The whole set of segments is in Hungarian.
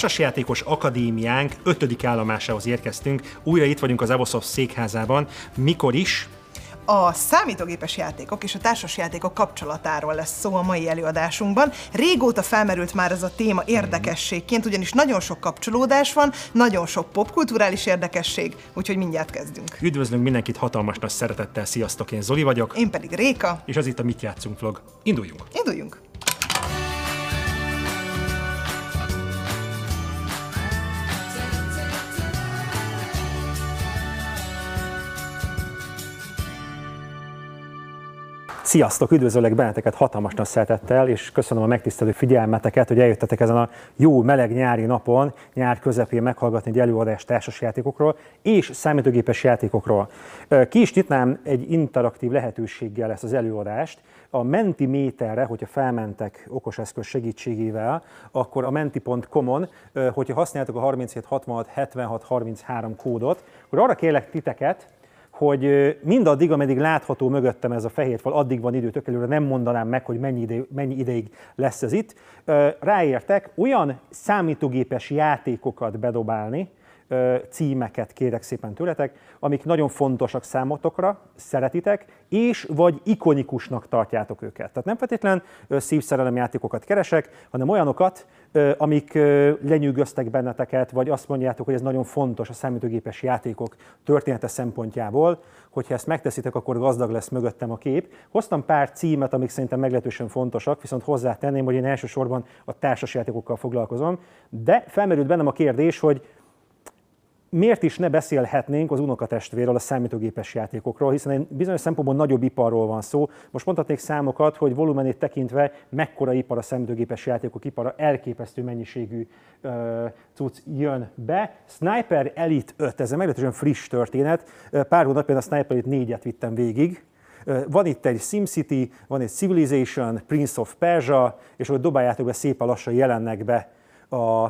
Társasjátékos Akadémiánk ötödik állomásához érkeztünk. Újra itt vagyunk az Avosoft székházában. Mikor is? A számítógépes játékok és a társasjátékok kapcsolatáról lesz szó a mai előadásunkban. Régóta felmerült már ez a téma érdekességként, ugyanis nagyon sok kapcsolódás van, nagyon sok popkulturális érdekesség, úgyhogy mindjárt kezdünk. Üdvözlünk mindenkit hatalmas nagy szeretettel, sziasztok, én Zoli vagyok. Én pedig Réka. És az itt a Mit játszunk vlog. Induljunk! Induljunk! Sziasztok, üdvözöllek benneteket hatalmas nagy szeretettel, és köszönöm a megtisztelő figyelmeteket, hogy eljöttetek ezen a jó, meleg nyári napon, nyár közepén meghallgatni egy előadást társasjátékokról és számítógépes játékokról. Ki is nyitnám egy interaktív lehetőséggel ezt az előadást. A Mentiméterre, hogyha felmentek okoseszköz segítségével, akkor a menti.com-on, hogyha használjátok a 3766 76 33 kódot, akkor arra kérlek titeket, hogy mindaddig, ameddig látható mögöttem ez a fehér fal, addig van idő, tök előre nem mondanám meg, hogy mennyi, ide, mennyi ideig lesz ez itt. Ráértek olyan számítógépes játékokat bedobálni, címeket kérek szépen tőletek, amik nagyon fontosak számotokra, szeretitek, és vagy ikonikusnak tartjátok őket. Tehát nem feltétlen szívszerelem játékokat keresek, hanem olyanokat, amik lenyűgöztek benneteket, vagy azt mondjátok, hogy ez nagyon fontos a számítógépes játékok története szempontjából. Hogyha ezt megteszitek, akkor gazdag lesz mögöttem a kép. Hoztam pár címet, amik szerintem meglehetősen fontosak, viszont hozzátenném, hogy én elsősorban a társasjátékokkal foglalkozom, de felmerült bennem a kérdés, hogy miért is ne beszélhetnénk az unokatestvérről, a számítógépes játékokról, hiszen egy bizonyos szempontból nagyobb iparról van szó. Most mondhatnék számokat, hogy volumenét tekintve mekkora ipar a számítógépes játékok ipara, elképesztő mennyiségű uh, cucc jön be. Sniper Elite 5, ez egy meglehetősen friss történet. Pár hónapján a Sniper Elite 4-et vittem végig, van itt egy SimCity, van egy Civilization, Prince of Persia, és hogy dobáljátok be szépen lassan jelennek be a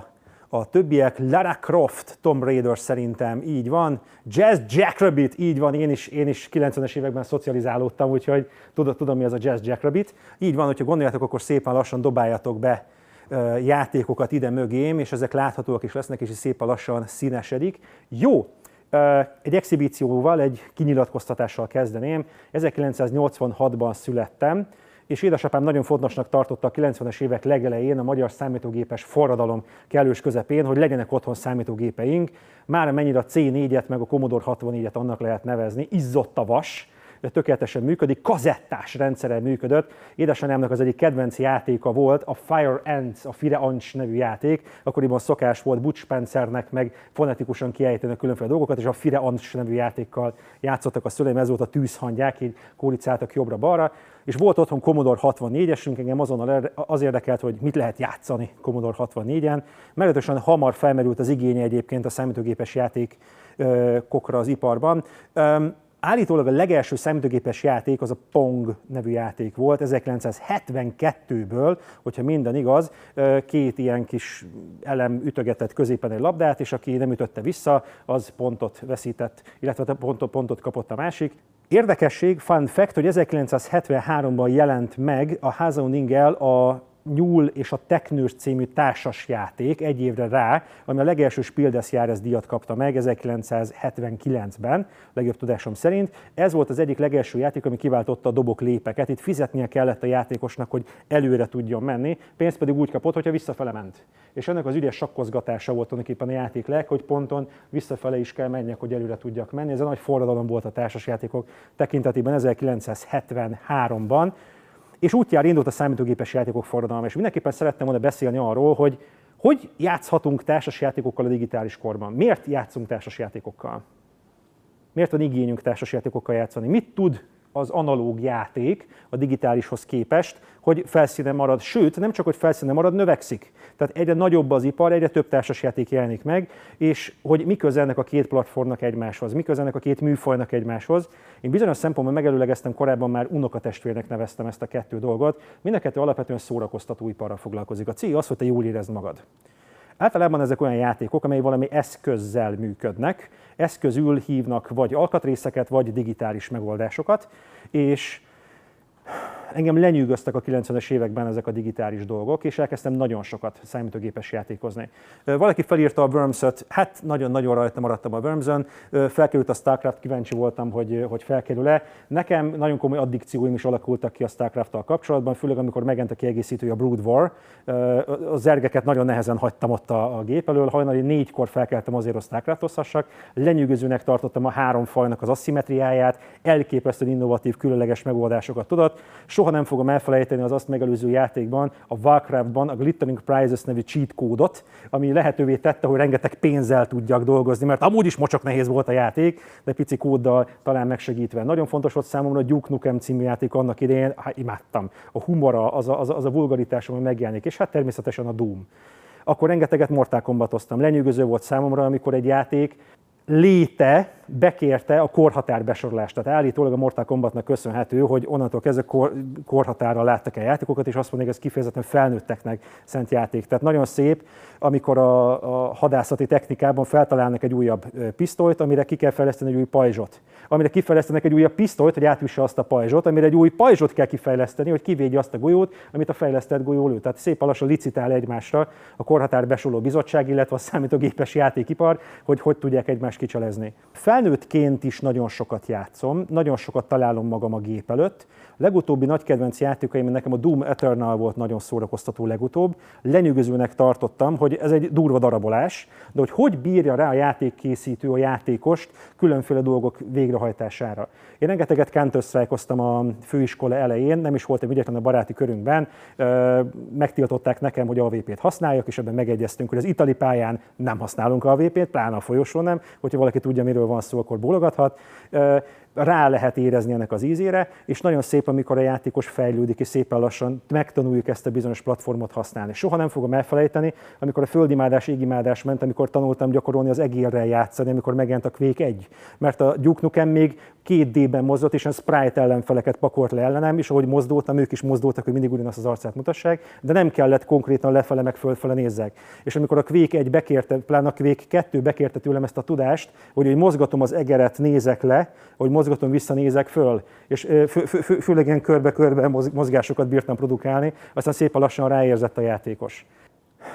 a többiek Lara Croft, Tom Raider szerintem így van, Jazz Jackrabbit, így van, én is, én is 90-es években szocializálódtam, úgyhogy tudom, tudom mi az a Jazz Jackrabbit. Így van, hogyha gondoljátok, akkor szépen lassan dobáljatok be játékokat ide mögém, és ezek láthatóak is lesznek, és szépen lassan színesedik. Jó, egy exhibícióval, egy kinyilatkoztatással kezdeném. 1986-ban születtem, és édesapám nagyon fontosnak tartotta a 90-es évek legelején, a magyar számítógépes forradalom kellős közepén, hogy legyenek otthon számítógépeink. Már mennyire a C4-et, meg a Commodore 64-et annak lehet nevezni, izzott a vas, de tökéletesen működik, kazettás rendszere működött. Édesanyámnak az egyik kedvenc játéka volt a Fire Ants, a Fire Ants nevű játék. Akkoriban szokás volt Butch Spencernek meg fonetikusan kiejteni a különféle dolgokat, és a Fire Ants nevű játékkal játszottak a szüleim, ez volt a tűzhangyák, így kóricáltak jobbra-balra. És volt otthon Commodore 64-esünk, engem azonnal az érdekelt, hogy mit lehet játszani Commodore 64-en. Meglehetősen hamar felmerült az igénye egyébként a számítógépes játékokra az iparban. Állítólag a legelső számítógépes játék az a Pong nevű játék volt, 1972-ből, hogyha minden igaz, két ilyen kis elem ütögetett középen egy labdát, és aki nem ütötte vissza, az pontot veszített, illetve pontot, pontot kapott a másik. Érdekesség, fun fact, hogy 1973-ban jelent meg a Hazoning-el a Nyúl és a Teknős című társasjáték egy évre rá, ami a legelső Spiel des Jahres díjat kapta meg 1979-ben, legjobb tudásom szerint. Ez volt az egyik legelső játék, ami kiváltotta a dobok lépeket. Itt fizetnie kellett a játékosnak, hogy előre tudjon menni, pénzt pedig úgy kapott, hogyha visszafele ment. És ennek az ügyes sakkozgatása volt tulajdonképpen a játék leg, hogy ponton visszafele is kell menjek, hogy előre tudjak menni. Ez a nagy forradalom volt a társasjátékok tekintetében 1973-ban és útjára indult a számítógépes játékok forradalma, és mindenképpen szerettem volna beszélni arról, hogy hogy játszhatunk társasjátékokkal a digitális korban. Miért játszunk társasjátékokkal? Miért van igényünk társasjátékokkal játszani? Mit tud az analóg játék a digitálishoz képest, hogy felszínen marad, sőt, nem csak, hogy felszínen marad, növekszik. Tehát egyre nagyobb az ipar, egyre több társasjáték jelenik meg, és hogy mi ennek a két platformnak egymáshoz, mi ennek a két műfajnak egymáshoz. Én bizonyos szempontból megelőlegeztem korábban már unokatestvérnek neveztem ezt a kettő dolgot. Mind a kettő alapvetően szórakoztató iparral foglalkozik. A cél az, hogy te jól érezd magad. Általában ezek olyan játékok, amely valami eszközzel működnek, eszközül hívnak vagy alkatrészeket, vagy digitális megoldásokat, és engem lenyűgöztek a 90-es években ezek a digitális dolgok, és elkezdtem nagyon sokat számítógépes játékozni. Valaki felírta a Worms-öt, hát nagyon-nagyon rajta maradtam a Worms-ön, felkerült a StarCraft, kíváncsi voltam, hogy, hogy felkerül-e. Nekem nagyon komoly addikcióim is alakultak ki a StarCraft-tal kapcsolatban, főleg amikor megent a kiegészítője a Brood War. A zergeket nagyon nehezen hagytam ott a, a gép elől, hajnali négykor felkeltem azért, hogy StarCraft-ozhassak. Lenyűgözőnek tartottam a három fajnak az asszimetriáját, elképesztően innovatív, különleges megoldásokat tudott. Soha nem fogom elfelejteni az azt megelőző játékban, a Warcraftban a Glittering Prizes nevű cheat kódot, ami lehetővé tette, hogy rengeteg pénzzel tudjak dolgozni, mert amúgy is mocsok nehéz volt a játék, de pici kóddal talán megsegítve. Nagyon fontos volt számomra a Duke Nukem című játék annak idején, hát imádtam. A humora, az a, az a, az a vulgaritás, ami megjelenik, és hát természetesen a Doom. Akkor rengeteget Mortal Kombatoztam. Lenyűgöző volt számomra, amikor egy játék léte bekérte a korhatár besorolást. Tehát állítólag a Mortal Kombatnak köszönhető, hogy onnantól kezdve kor, korhatárral láttak el játékokat, és azt mondják, ez kifejezetten felnőtteknek szent játék. Tehát nagyon szép, amikor a, a hadászati technikában feltalálnak egy újabb pisztolyt, amire ki kell fejleszteni egy új pajzsot. Amire kifejlesztenek egy újabb pisztolyt, hogy átüsse azt a pajzsot, amire egy új pajzsot kell kifejleszteni, hogy kivédje azt a golyót, amit a fejlesztett golyó lő. Tehát szép lassan licitál egymásra a korhatár besoló bizottság, illetve a számítógépes játékipar, hogy hogy tudják egymást kicselezni. Fel felnőttként is nagyon sokat játszom, nagyon sokat találom magam a gép előtt. Legutóbbi nagy kedvenc játékaim, nekem a Doom Eternal volt nagyon szórakoztató legutóbb. Lenyűgözőnek tartottam, hogy ez egy durva darabolás, de hogy hogy bírja rá a játékkészítő a játékost különféle dolgok végrehajtására. Én rengeteget counter a főiskola elején, nem is voltam ügyetlen a baráti körünkben, megtiltották nekem, hogy AVP-t használjak, és ebben megegyeztünk, hogy az itali pályán nem használunk AVP-t, pláne a folyosón nem, hogyha valaki tudja, miről van szó, akkor bólogathat rá lehet érezni ennek az ízére, és nagyon szép, amikor a játékos fejlődik, és szépen lassan megtanuljuk ezt a bizonyos platformot használni. Soha nem fogom elfelejteni, amikor a földimádás, égimádás ment, amikor tanultam gyakorolni az egérrel játszani, amikor megjelent a Quake 1. Mert a Duke Nukem még két D-ben mozdult, és a sprite ellenfeleket pakolt le ellenem, és ahogy mozdultam, ők is mozdultak, hogy mindig ugyanazt az arcát mutassák, de nem kellett konkrétan lefele meg fölfele nézzek. És amikor a Quake 1 bekérte, pláne a Quake 2 bekérte tőlem ezt a tudást, hogy, hogy mozgatom az egeret, nézek le, hogy mozgatom, visszanézek föl, és fő, fő, fő, főleg ilyen körbe-körbe mozgásokat bírtam produkálni, aztán szépen lassan ráérzett a játékos.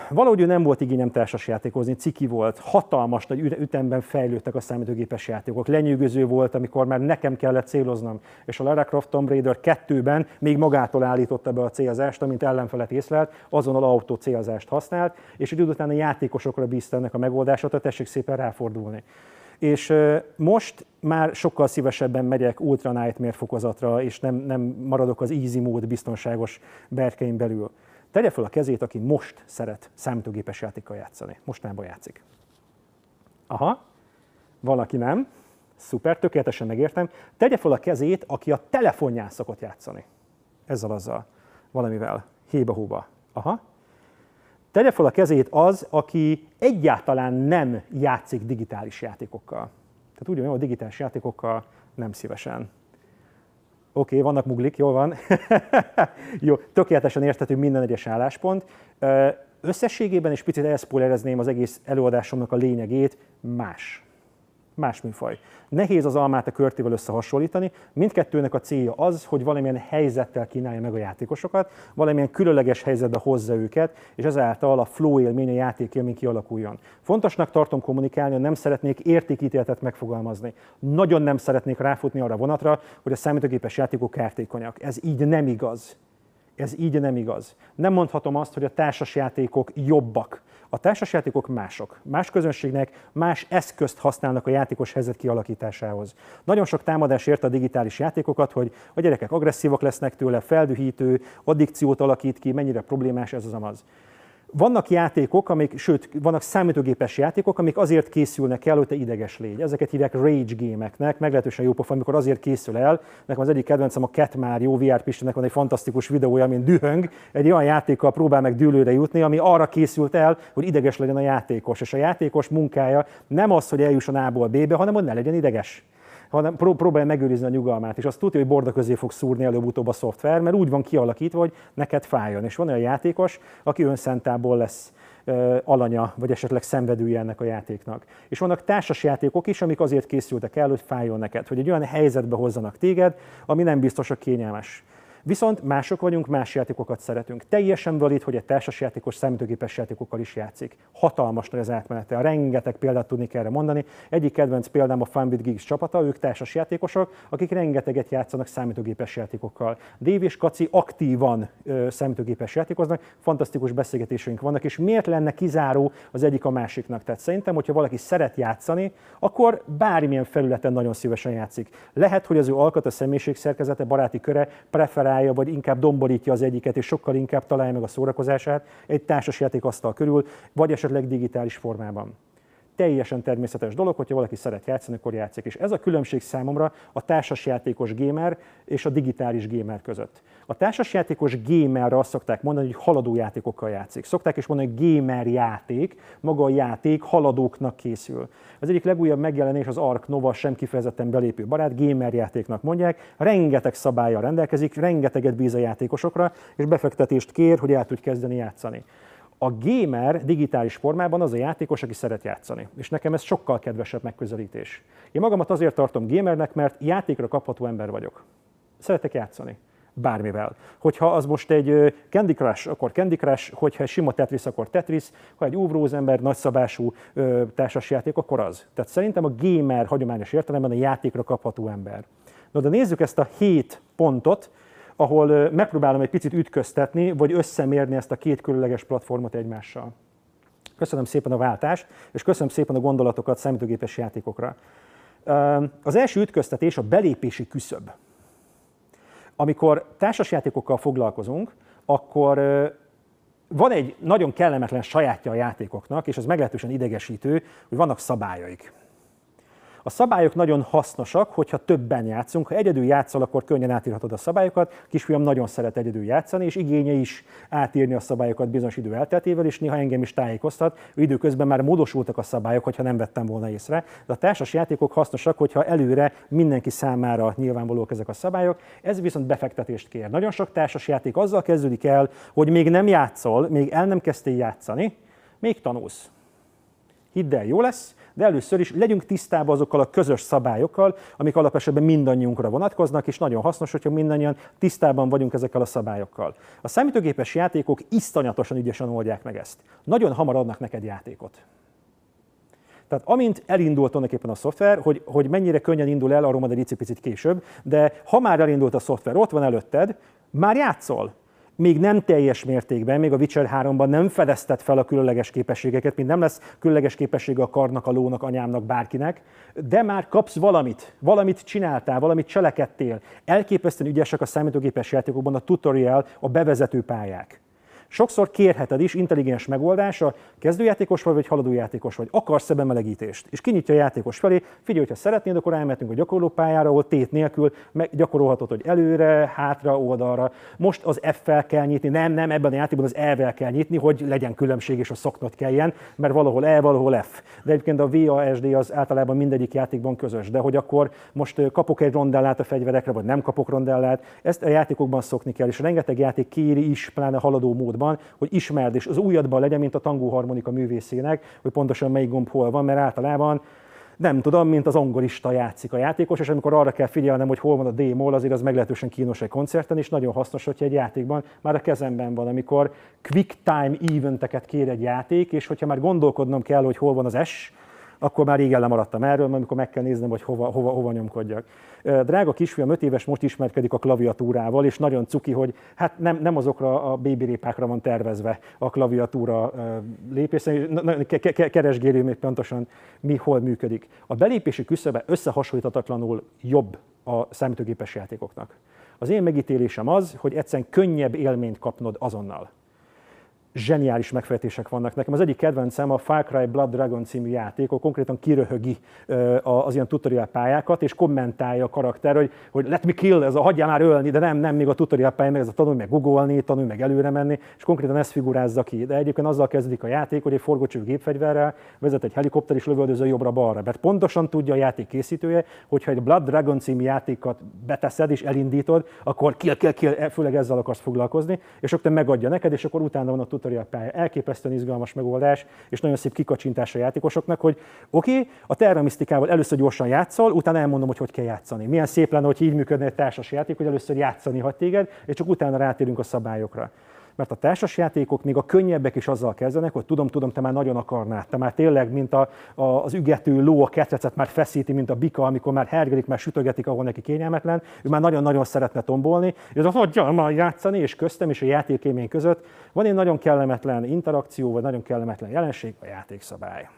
Valahogy ő nem volt igényem játékozni, ciki volt, hatalmas nagy ütemben fejlődtek a számítógépes játékok. Lenyűgöző volt, amikor már nekem kellett céloznom, és a Lara Croft Tomb Raider 2-ben még magától állította be a célzást, amint ellenfelet észlelt, azonnal autó célzást használt, és egy után a játékosokra bízta ennek a megoldását, tehát tessék szépen ráfordulni. És most már sokkal szívesebben megyek Ultra Nightmare fokozatra, és nem, nem maradok az easy mód biztonságos berkeim belül. Tegye fel a kezét, aki most szeret számítógépes játékkal játszani. Mostanában játszik. Aha, valaki nem. Szuper, tökéletesen megértem. Tegye fel a kezét, aki a telefonján szokott játszani. Ezzel azzal, valamivel. Héba-hóba. Aha. Tegye fel a kezét az, aki egyáltalán nem játszik digitális játékokkal. Tehát úgy hogy digitális játékokkal nem szívesen. Oké, okay, vannak muglik, jól van. Jó, tökéletesen érthető minden egyes álláspont. Összességében is picit elszpoilerezném az egész előadásomnak a lényegét, más más műfaj. Nehéz az almát a körtével összehasonlítani, mindkettőnek a célja az, hogy valamilyen helyzettel kínálja meg a játékosokat, valamilyen különleges helyzetbe hozza őket, és ezáltal a flow élmény, a játék élmény kialakuljon. Fontosnak tartom kommunikálni, nem szeretnék értékítéletet megfogalmazni. Nagyon nem szeretnék ráfutni arra vonatra, hogy a számítógépes játékok kártékonyak. Ez így nem igaz. Ez így nem igaz. Nem mondhatom azt, hogy a társasjátékok jobbak a társasjátékok mások. Más közönségnek más eszközt használnak a játékos helyzet kialakításához. Nagyon sok támadás érte a digitális játékokat, hogy a gyerekek agresszívak lesznek tőle, feldühítő, addikciót alakít ki, mennyire problémás ez az amaz. Vannak játékok, amik, sőt, vannak számítógépes játékok, amik azért készülnek el, hogy te ideges légy. Ezeket hívják rage gémeknek, meglehetősen jó pofa, amikor azért készül el. Nekem az egyik kedvencem a Cat Mario, VR Pistinek van egy fantasztikus videója, mint dühöng, egy olyan játékkal próbál meg dűlőre jutni, ami arra készült el, hogy ideges legyen a játékos. És a játékos munkája nem az, hogy eljusson A-ból B-be, hanem hogy ne legyen ideges hanem pró- próbálja megőrizni a nyugalmát, és azt tudja, hogy borda közé fog szúrni előbb-utóbb a szoftver, mert úgy van kialakítva, hogy neked fájjon. És van olyan játékos, aki önszentából lesz alanya, vagy esetleg szenvedője ennek a játéknak. És vannak társas játékok is, amik azért készültek el, hogy fájjon neked, hogy egy olyan helyzetbe hozzanak téged, ami nem biztos a kényelmes. Viszont mások vagyunk, más játékokat szeretünk. Teljesen valid, hogy egy társasjátékos számítógépes játékokkal is játszik. Hatalmas nagy az átmenete. Rengeteg példát tudni erre mondani. Egyik kedvenc példám a Fun with Geeks csapata, ők társasjátékosok, akik rengeteget játszanak számítógépes játékokkal. Dave és Kaci aktívan ö, számítógépes játékoznak, fantasztikus beszélgetéseink vannak, és miért lenne kizáró az egyik a másiknak? Tehát szerintem, hogyha valaki szeret játszani, akkor bármilyen felületen nagyon szívesen játszik. Lehet, hogy az ő alkat, a személyiségszerkezete, baráti köre preferálja, vagy inkább domborítja az egyiket, és sokkal inkább találja meg a szórakozását egy társasjáték asztal körül, vagy esetleg digitális formában teljesen természetes dolog, hogyha valaki szeret játszani, akkor játszik. És ez a különbség számomra a társasjátékos gamer és a digitális gamer között. A társasjátékos gamerre azt szokták mondani, hogy haladó játékokkal játszik. Szokták is mondani, hogy gamer játék, maga a játék haladóknak készül. Az egyik legújabb megjelenés az Ark Nova sem kifejezetten belépő barát, gamer játéknak mondják, rengeteg szabálya rendelkezik, rengeteget bíz a játékosokra, és befektetést kér, hogy el tud kezdeni játszani. A gamer digitális formában az a játékos, aki szeret játszani. És nekem ez sokkal kedvesebb megközelítés. Én magamat azért tartom gamernek, mert játékra kapható ember vagyok. Szeretek játszani bármivel. Hogyha az most egy Candy Crush, akkor Candy Crush, hogyha sima Tetris, akkor Tetris, ha egy óvróz ember, nagyszabású társasjáték, akkor az. Tehát szerintem a gamer hagyományos értelemben a játékra kapható ember. Na de nézzük ezt a hét pontot, ahol megpróbálom egy picit ütköztetni, vagy összemérni ezt a két különleges platformot egymással. Köszönöm szépen a váltást, és köszönöm szépen a gondolatokat számítógépes játékokra. Az első ütköztetés a belépési küszöb. Amikor társasjátékokkal foglalkozunk, akkor van egy nagyon kellemetlen sajátja a játékoknak, és az meglehetősen idegesítő, hogy vannak szabályaik. A szabályok nagyon hasznosak, hogyha többen játszunk. Ha egyedül játszol, akkor könnyen átírhatod a szabályokat. Kisfiam nagyon szeret egyedül játszani, és igénye is átírni a szabályokat bizonyos idő elteltével, és néha engem is tájékoztat. Időközben már módosultak a szabályok, hogyha nem vettem volna észre. De a társas játékok hasznosak, hogyha előre mindenki számára nyilvánvalók ezek a szabályok. Ez viszont befektetést kér. Nagyon sok társas játék azzal kezdődik el, hogy még nem játszol, még el nem kezdtél játszani, még tanulsz. Hidd el, jó lesz, de először is legyünk tisztában azokkal a közös szabályokkal, amik alapesetben mindannyiunkra vonatkoznak, és nagyon hasznos, hogyha mindannyian tisztában vagyunk ezekkel a szabályokkal. A számítógépes játékok iszonyatosan ügyesen oldják meg ezt. Nagyon hamar adnak neked játékot. Tehát amint elindult tulajdonképpen a szoftver, hogy, hogy mennyire könnyen indul el, arról majd egy picit később, de ha már elindult a szoftver, ott van előtted, már játszol még nem teljes mértékben, még a Witcher 3-ban nem fedezted fel a különleges képességeket, mint nem lesz különleges képessége a karnak, a lónak, anyámnak, bárkinek, de már kapsz valamit, valamit csináltál, valamit cselekedtél. Elképesztően ügyesek a számítógépes játékokban a tutorial, a bevezető pályák. Sokszor kérheted is intelligens megoldása, kezdőjátékos vagy, vagy haladójátékos vagy, akarsz-e bemelegítést. És kinyitja a játékos felé, figyelj, hogyha szeretnéd, akkor elmehetünk a gyakorlópályára, ahol tét nélkül gyakorolhatod, hogy előre, hátra, oldalra. Most az F-fel kell nyitni, nem, nem, ebben a játékban az E-vel kell nyitni, hogy legyen különbség és a szoknot kelljen, mert valahol E, valahol F. De egyébként a VASD az általában mindegyik játékban közös, de hogy akkor most kapok egy rondellát a fegyverekre, vagy nem kapok rondellát, ezt a játékokban szokni kell, és rengeteg játék kéri is, pláne haladó módban módban, hogy ismerd, és az újadban legyen, mint a tangó harmonika művészének, hogy pontosan melyik gomb hol van, mert általában nem tudom, mint az angolista játszik a játékos, és amikor arra kell figyelnem, hogy hol van a D-mol, azért az meglehetősen kínos egy koncerten, és nagyon hasznos, hogyha egy játékban már a kezemben van, amikor quick time eventeket kér egy játék, és hogyha már gondolkodnom kell, hogy hol van az S, akkor már régen lemaradtam erről, mert amikor meg kell néznem, hogy hova, hova, hova nyomkodjak. Drága kisfiam, 5 éves, most ismerkedik a klaviatúrával, és nagyon cuki, hogy hát nem, nem azokra a babyrépákra van tervezve a klaviatúra lépés, keresgélő még pontosan mi hol működik. A belépési küszöbe összehasonlíthatatlanul jobb a számítógépes játékoknak. Az én megítélésem az, hogy egyszerűen könnyebb élményt kapnod azonnal zseniális megfejtések vannak. Nekem az egyik kedvencem a Far Cry Blood Dragon című játék, ahol konkrétan kiröhögi az ilyen tutorial pályákat, és kommentálja a karakter, hogy, hogy let me kill, ez a hagyjál már ölni, de nem, nem, még a tutorial pályán, meg ez a tanulj meg googolni, tanulj meg előre menni, és konkrétan ezt figurázza ki. De egyébként azzal kezdődik a játék, hogy egy forgócső gépfegyverrel vezet egy helikopter és lövöldöző jobbra-balra. Mert pontosan tudja a játék készítője, hogyha egy Blood Dragon című játékat beteszed és elindítod, akkor kill, kill, kill, főleg ezzel akarsz foglalkozni, és akkor megadja neked, és akkor utána van a töri a pálya. Elképesztően izgalmas megoldás, és nagyon szép kikacsintás a játékosoknak, hogy oké, a terramisztikával először gyorsan játszol, utána elmondom, hogy hogy kell játszani. Milyen szép lenne, hogy így működne egy társas játék, hogy először játszani hagy téged, és csak utána rátérünk a szabályokra mert a társasjátékok még a könnyebbek is azzal kezdenek, hogy tudom, tudom, te már nagyon akarnád, te már tényleg, mint a, a, az ügető ló a ketrecet már feszíti, mint a bika, amikor már hergelik, már sütögetik, ahol neki kényelmetlen, ő már nagyon-nagyon szeretne tombolni, és az hagyja már játszani, és köztem és a játékémény között. Van egy nagyon kellemetlen interakció, vagy nagyon kellemetlen jelenség, a játékszabály.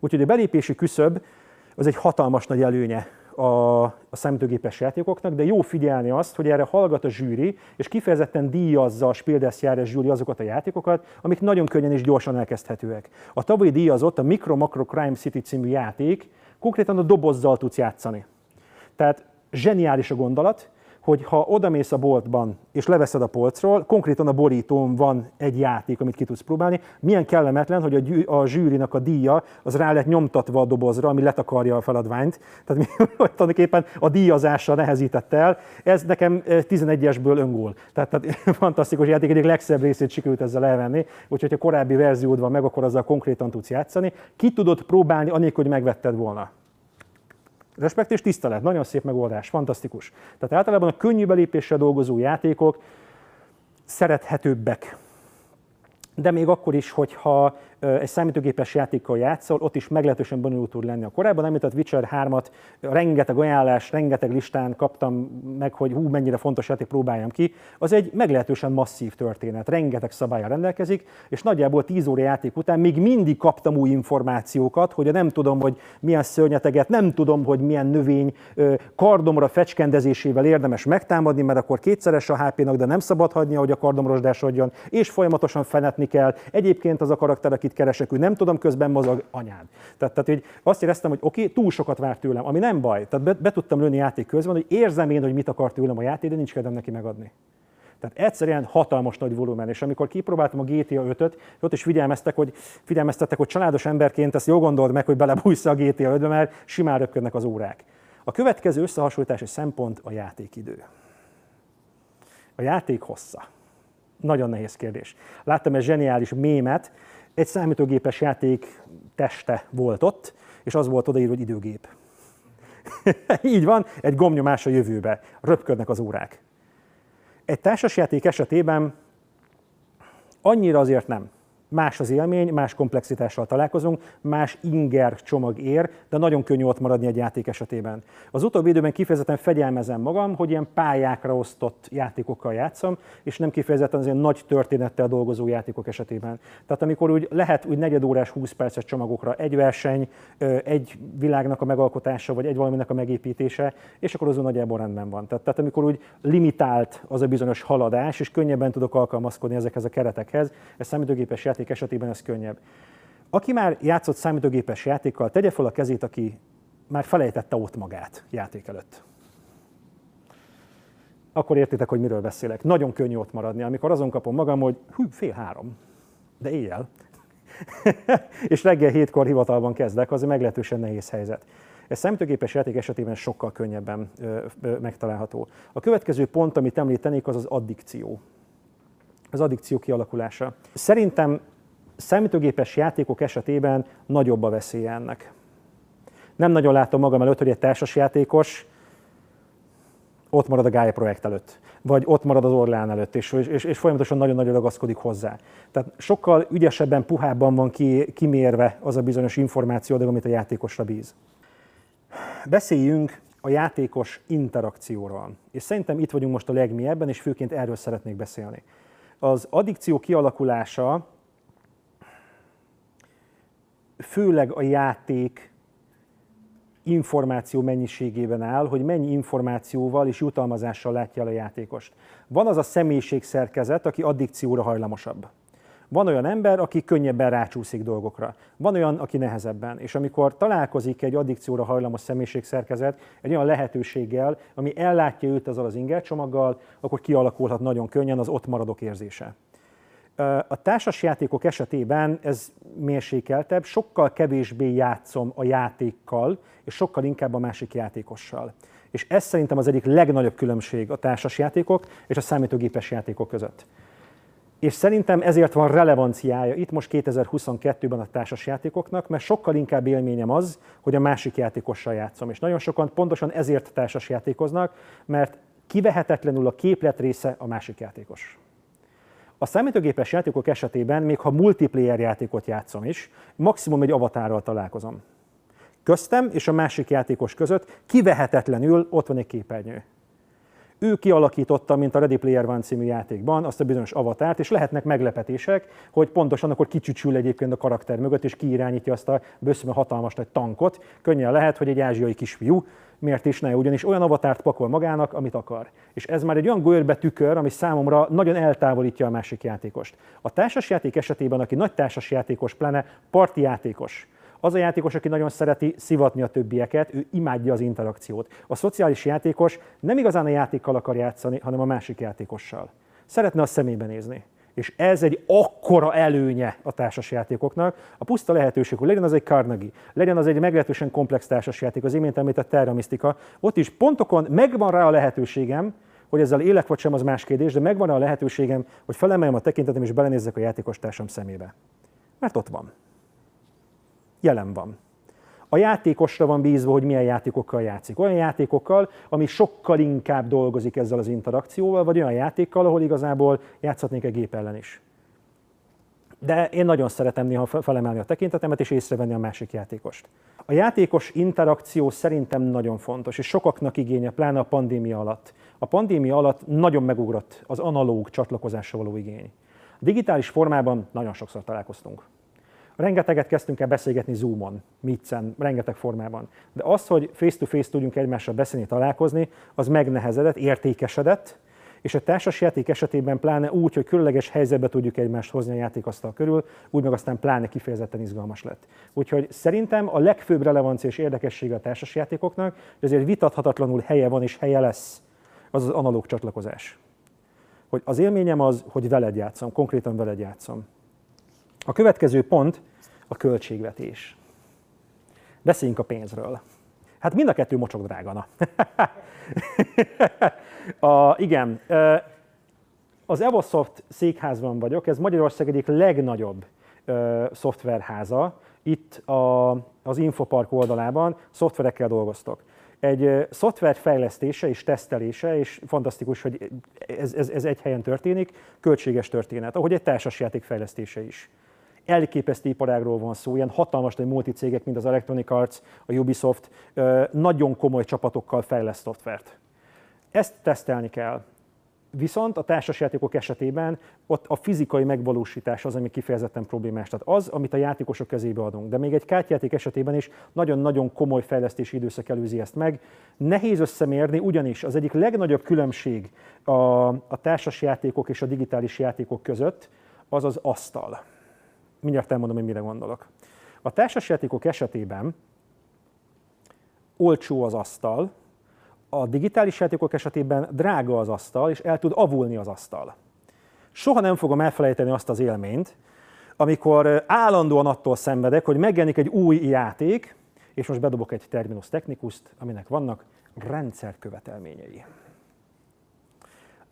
Úgyhogy a belépési küszöb az egy hatalmas nagy előnye a, a számítógépes játékoknak, de jó figyelni azt, hogy erre hallgat a zsűri, és kifejezetten díjazza a Spieldes zsűri azokat a játékokat, amik nagyon könnyen és gyorsan elkezdhetőek. A tavalyi díjazott a Micro Macro Crime City című játék, konkrétan a dobozzal tudsz játszani. Tehát zseniális a gondolat, hogy ha odamész a boltban és leveszed a polcról, konkrétan a borítón van egy játék, amit ki tudsz próbálni, milyen kellemetlen, hogy a, gyű, a zsűrinak a díja az rá lett nyomtatva a dobozra, ami letakarja a feladványt. Tehát mi tulajdonképpen a díjazása nehezített el. Ez nekem 11-esből eh, öngól. Tehát, tehát fantasztikus játék, egyik legszebb részét sikerült ezzel elvenni. Úgyhogy ha korábbi verziód van meg, akkor azzal konkrétan tudsz játszani. Ki tudod próbálni, anélkül, hogy megvetted volna. Respekt és tisztelet, nagyon szép megoldás, fantasztikus. Tehát általában a könnyű belépéssel dolgozó játékok szerethetőbbek. De még akkor is, hogyha egy számítógépes játékkal játszol, ott is meglehetősen bonyolult tud lenni. A korábban említett Witcher 3-at rengeteg ajánlás, rengeteg listán kaptam meg, hogy hú, mennyire fontos játék, próbáljam ki. Az egy meglehetősen masszív történet, rengeteg szabálya rendelkezik, és nagyjából 10 óra játék után még mindig kaptam új információkat, hogy nem tudom, hogy milyen szörnyeteget, nem tudom, hogy milyen növény kardomra fecskendezésével érdemes megtámadni, mert akkor kétszeres a HP-nak, de nem szabad hagyni, hogy a kardom rozsdásodjon, és folyamatosan fenetni kell. Egyébként az a karakter, akit keresek, hogy nem tudom, közben mozog anyád. Tehát, tehát hogy azt éreztem, hogy oké, okay, túl sokat vár tőlem, ami nem baj. Tehát be, be tudtam lőni játék közben, hogy érzem én, hogy mit akar tőlem a játék, de nincs kedvem neki megadni. Tehát egyszerűen hatalmas nagy volumen, és amikor kipróbáltam a GTA 5-öt, ott is figyelmeztek, hogy, figyelmeztettek, hogy családos emberként ezt jó gondold meg, hogy belebújsz a GTA 5-be, mert simán röpködnek az órák. A következő összehasonlítási szempont a játékidő. A játék hossza. Nagyon nehéz kérdés. Láttam egy zseniális mémet, egy számítógépes játék teste volt ott, és az volt odaírva, hogy időgép. Így van, egy gomnyomás a jövőbe. Röpködnek az órák. Egy társasjáték esetében annyira azért nem. Más az élmény, más komplexitással találkozunk, más inger csomag ér, de nagyon könnyű ott maradni egy játék esetében. Az utóbbi időben kifejezetten fegyelmezem magam, hogy ilyen pályákra osztott játékokkal játszom, és nem kifejezetten az ilyen nagy történettel dolgozó játékok esetében. Tehát amikor úgy lehet úgy negyedórás, 20 perces csomagokra egy verseny, egy világnak a megalkotása, vagy egy valaminek a megépítése, és akkor az nagyjából rendben van. Tehát, tehát amikor úgy limitált az a bizonyos haladás, és könnyebben tudok alkalmazkodni ezekhez a keretekhez, ez számítógépes játék esetében ez könnyebb. Aki már játszott számítógépes játékkal, tegye fel a kezét, aki már felejtette ott magát játék előtt. Akkor értitek, hogy miről beszélek. Nagyon könnyű ott maradni, amikor azon kapom magam, hogy hű, fél három, de éjjel. és reggel hétkor hivatalban kezdek, az egy meglehetősen nehéz helyzet. Ez számítógépes játék esetében sokkal könnyebben ö, ö, megtalálható. A következő pont, amit említenék, az az addikció. Az addikció kialakulása. Szerintem számítógépes játékok esetében nagyobb a veszélye ennek. Nem nagyon látom magam előtt, hogy egy társasjátékos ott marad a Gaia projekt előtt, vagy ott marad az Orlán előtt, és, és, és folyamatosan nagyon-nagyon ragaszkodik hozzá. Tehát sokkal ügyesebben, puhábban van ki, kimérve az a bizonyos információ, amit a játékosra bíz. Beszéljünk a játékos interakcióról. És szerintem itt vagyunk most a legmélyebben, és főként erről szeretnék beszélni. Az addikció kialakulása főleg a játék információ mennyiségében áll, hogy mennyi információval és jutalmazással látja el a játékost. Van az a személyiségszerkezet, aki addikcióra hajlamosabb. Van olyan ember, aki könnyebben rácsúszik dolgokra. Van olyan, aki nehezebben. És amikor találkozik egy addikcióra hajlamos személyiségszerkezet egy olyan lehetőséggel, ami ellátja őt azzal az ingercsomaggal, akkor kialakulhat nagyon könnyen az ott maradok érzése. A társasjátékok esetében ez mérsékeltebb, sokkal kevésbé játszom a játékkal, és sokkal inkább a másik játékossal. És ez szerintem az egyik legnagyobb különbség a társasjátékok és a számítógépes játékok között. És szerintem ezért van relevanciája itt most 2022-ben a társasjátékoknak, mert sokkal inkább élményem az, hogy a másik játékossal játszom. És nagyon sokan pontosan ezért társasjátékoznak, mert kivehetetlenül a képlet része a másik játékos. A számítógépes játékok esetében, még ha multiplayer játékot játszom is, maximum egy avatárral találkozom. Köztem és a másik játékos között kivehetetlenül ott van egy képernyő. Ő kialakította, mint a Ready Player One című játékban, azt a bizonyos avatárt, és lehetnek meglepetések, hogy pontosan akkor kicsücsül egyébként a karakter mögött, és kiirányítja azt a bőszöme hatalmas nagy tankot. Könnyen lehet, hogy egy ázsiai kisfiú, miért is ne, ugyanis olyan avatárt pakol magának, amit akar. És ez már egy olyan görbe tükör, ami számomra nagyon eltávolítja a másik játékost. A társasjáték esetében, aki nagy társasjátékos, pláne parti játékos, az a játékos, aki nagyon szereti szivatni a többieket, ő imádja az interakciót. A szociális játékos nem igazán a játékkal akar játszani, hanem a másik játékossal. Szeretne a szemébe nézni. És ez egy akkora előnye a társasjátékoknak. A puszta lehetőség, hogy legyen az egy Carnegie, legyen az egy meglehetősen komplex társasjáték, az imént említett Terra Mystica, ott is pontokon megvan rá a lehetőségem, hogy ezzel élek vagy sem, az más kérdés, de megvan a lehetőségem, hogy felemeljem a tekintetem és belenézzek a játékos társam szemébe. Mert ott van jelen van. A játékosra van bízva, hogy milyen játékokkal játszik. Olyan játékokkal, ami sokkal inkább dolgozik ezzel az interakcióval, vagy olyan játékkal, ahol igazából játszhatnék egy gép ellen is. De én nagyon szeretem néha felemelni a tekintetemet és észrevenni a másik játékost. A játékos interakció szerintem nagyon fontos, és sokaknak igénye, pláne a pandémia alatt. A pandémia alatt nagyon megugrott az analóg csatlakozásra való igény. A digitális formában nagyon sokszor találkoztunk. Rengeteget kezdtünk el beszélgetni Zoomon, Meetsen, rengeteg formában. De az, hogy face-to-face tudjunk egymással beszélni, találkozni, az megnehezedett, értékesedett, és a társasjáték esetében pláne úgy, hogy különleges helyzetbe tudjuk egymást hozni a játékasztal körül, úgy meg aztán pláne kifejezetten izgalmas lett. Úgyhogy szerintem a legfőbb relevancia és érdekessége a társasjátékoknak, hogy azért vitathatatlanul helye van és helye lesz, az az analóg csatlakozás. Hogy az élményem az, hogy veled játszom, konkrétan veled játszom. A következő pont a költségvetés. Beszéljünk a pénzről. Hát mind a kettő mocsok drágana. a, igen, az Evosoft székházban vagyok, ez Magyarország egyik legnagyobb ö, szoftverháza. Itt a, az Infopark oldalában szoftverekkel dolgoztok. Egy szoftver fejlesztése és tesztelése, és fantasztikus, hogy ez, ez, ez egy helyen történik, költséges történet, ahogy egy társasjáték fejlesztése is elképesztő iparágról van szó, ilyen hatalmas nagy multicégek, mint az Electronic Arts, a Ubisoft, nagyon komoly csapatokkal fejleszt szoftvert. Ezt tesztelni kell. Viszont a társasjátékok esetében ott a fizikai megvalósítás az, ami kifejezetten problémás. Tehát az, amit a játékosok kezébe adunk. De még egy kártyáték esetében is nagyon-nagyon komoly fejlesztési időszak előzi ezt meg. Nehéz összemérni, ugyanis az egyik legnagyobb különbség a, a társasjátékok és a digitális játékok között az az asztal mindjárt elmondom, hogy mire gondolok. A társasjátékok esetében olcsó az asztal, a digitális játékok esetében drága az asztal, és el tud avulni az asztal. Soha nem fogom elfelejteni azt az élményt, amikor állandóan attól szenvedek, hogy megjelenik egy új játék, és most bedobok egy terminus technikust, aminek vannak rendszerkövetelményei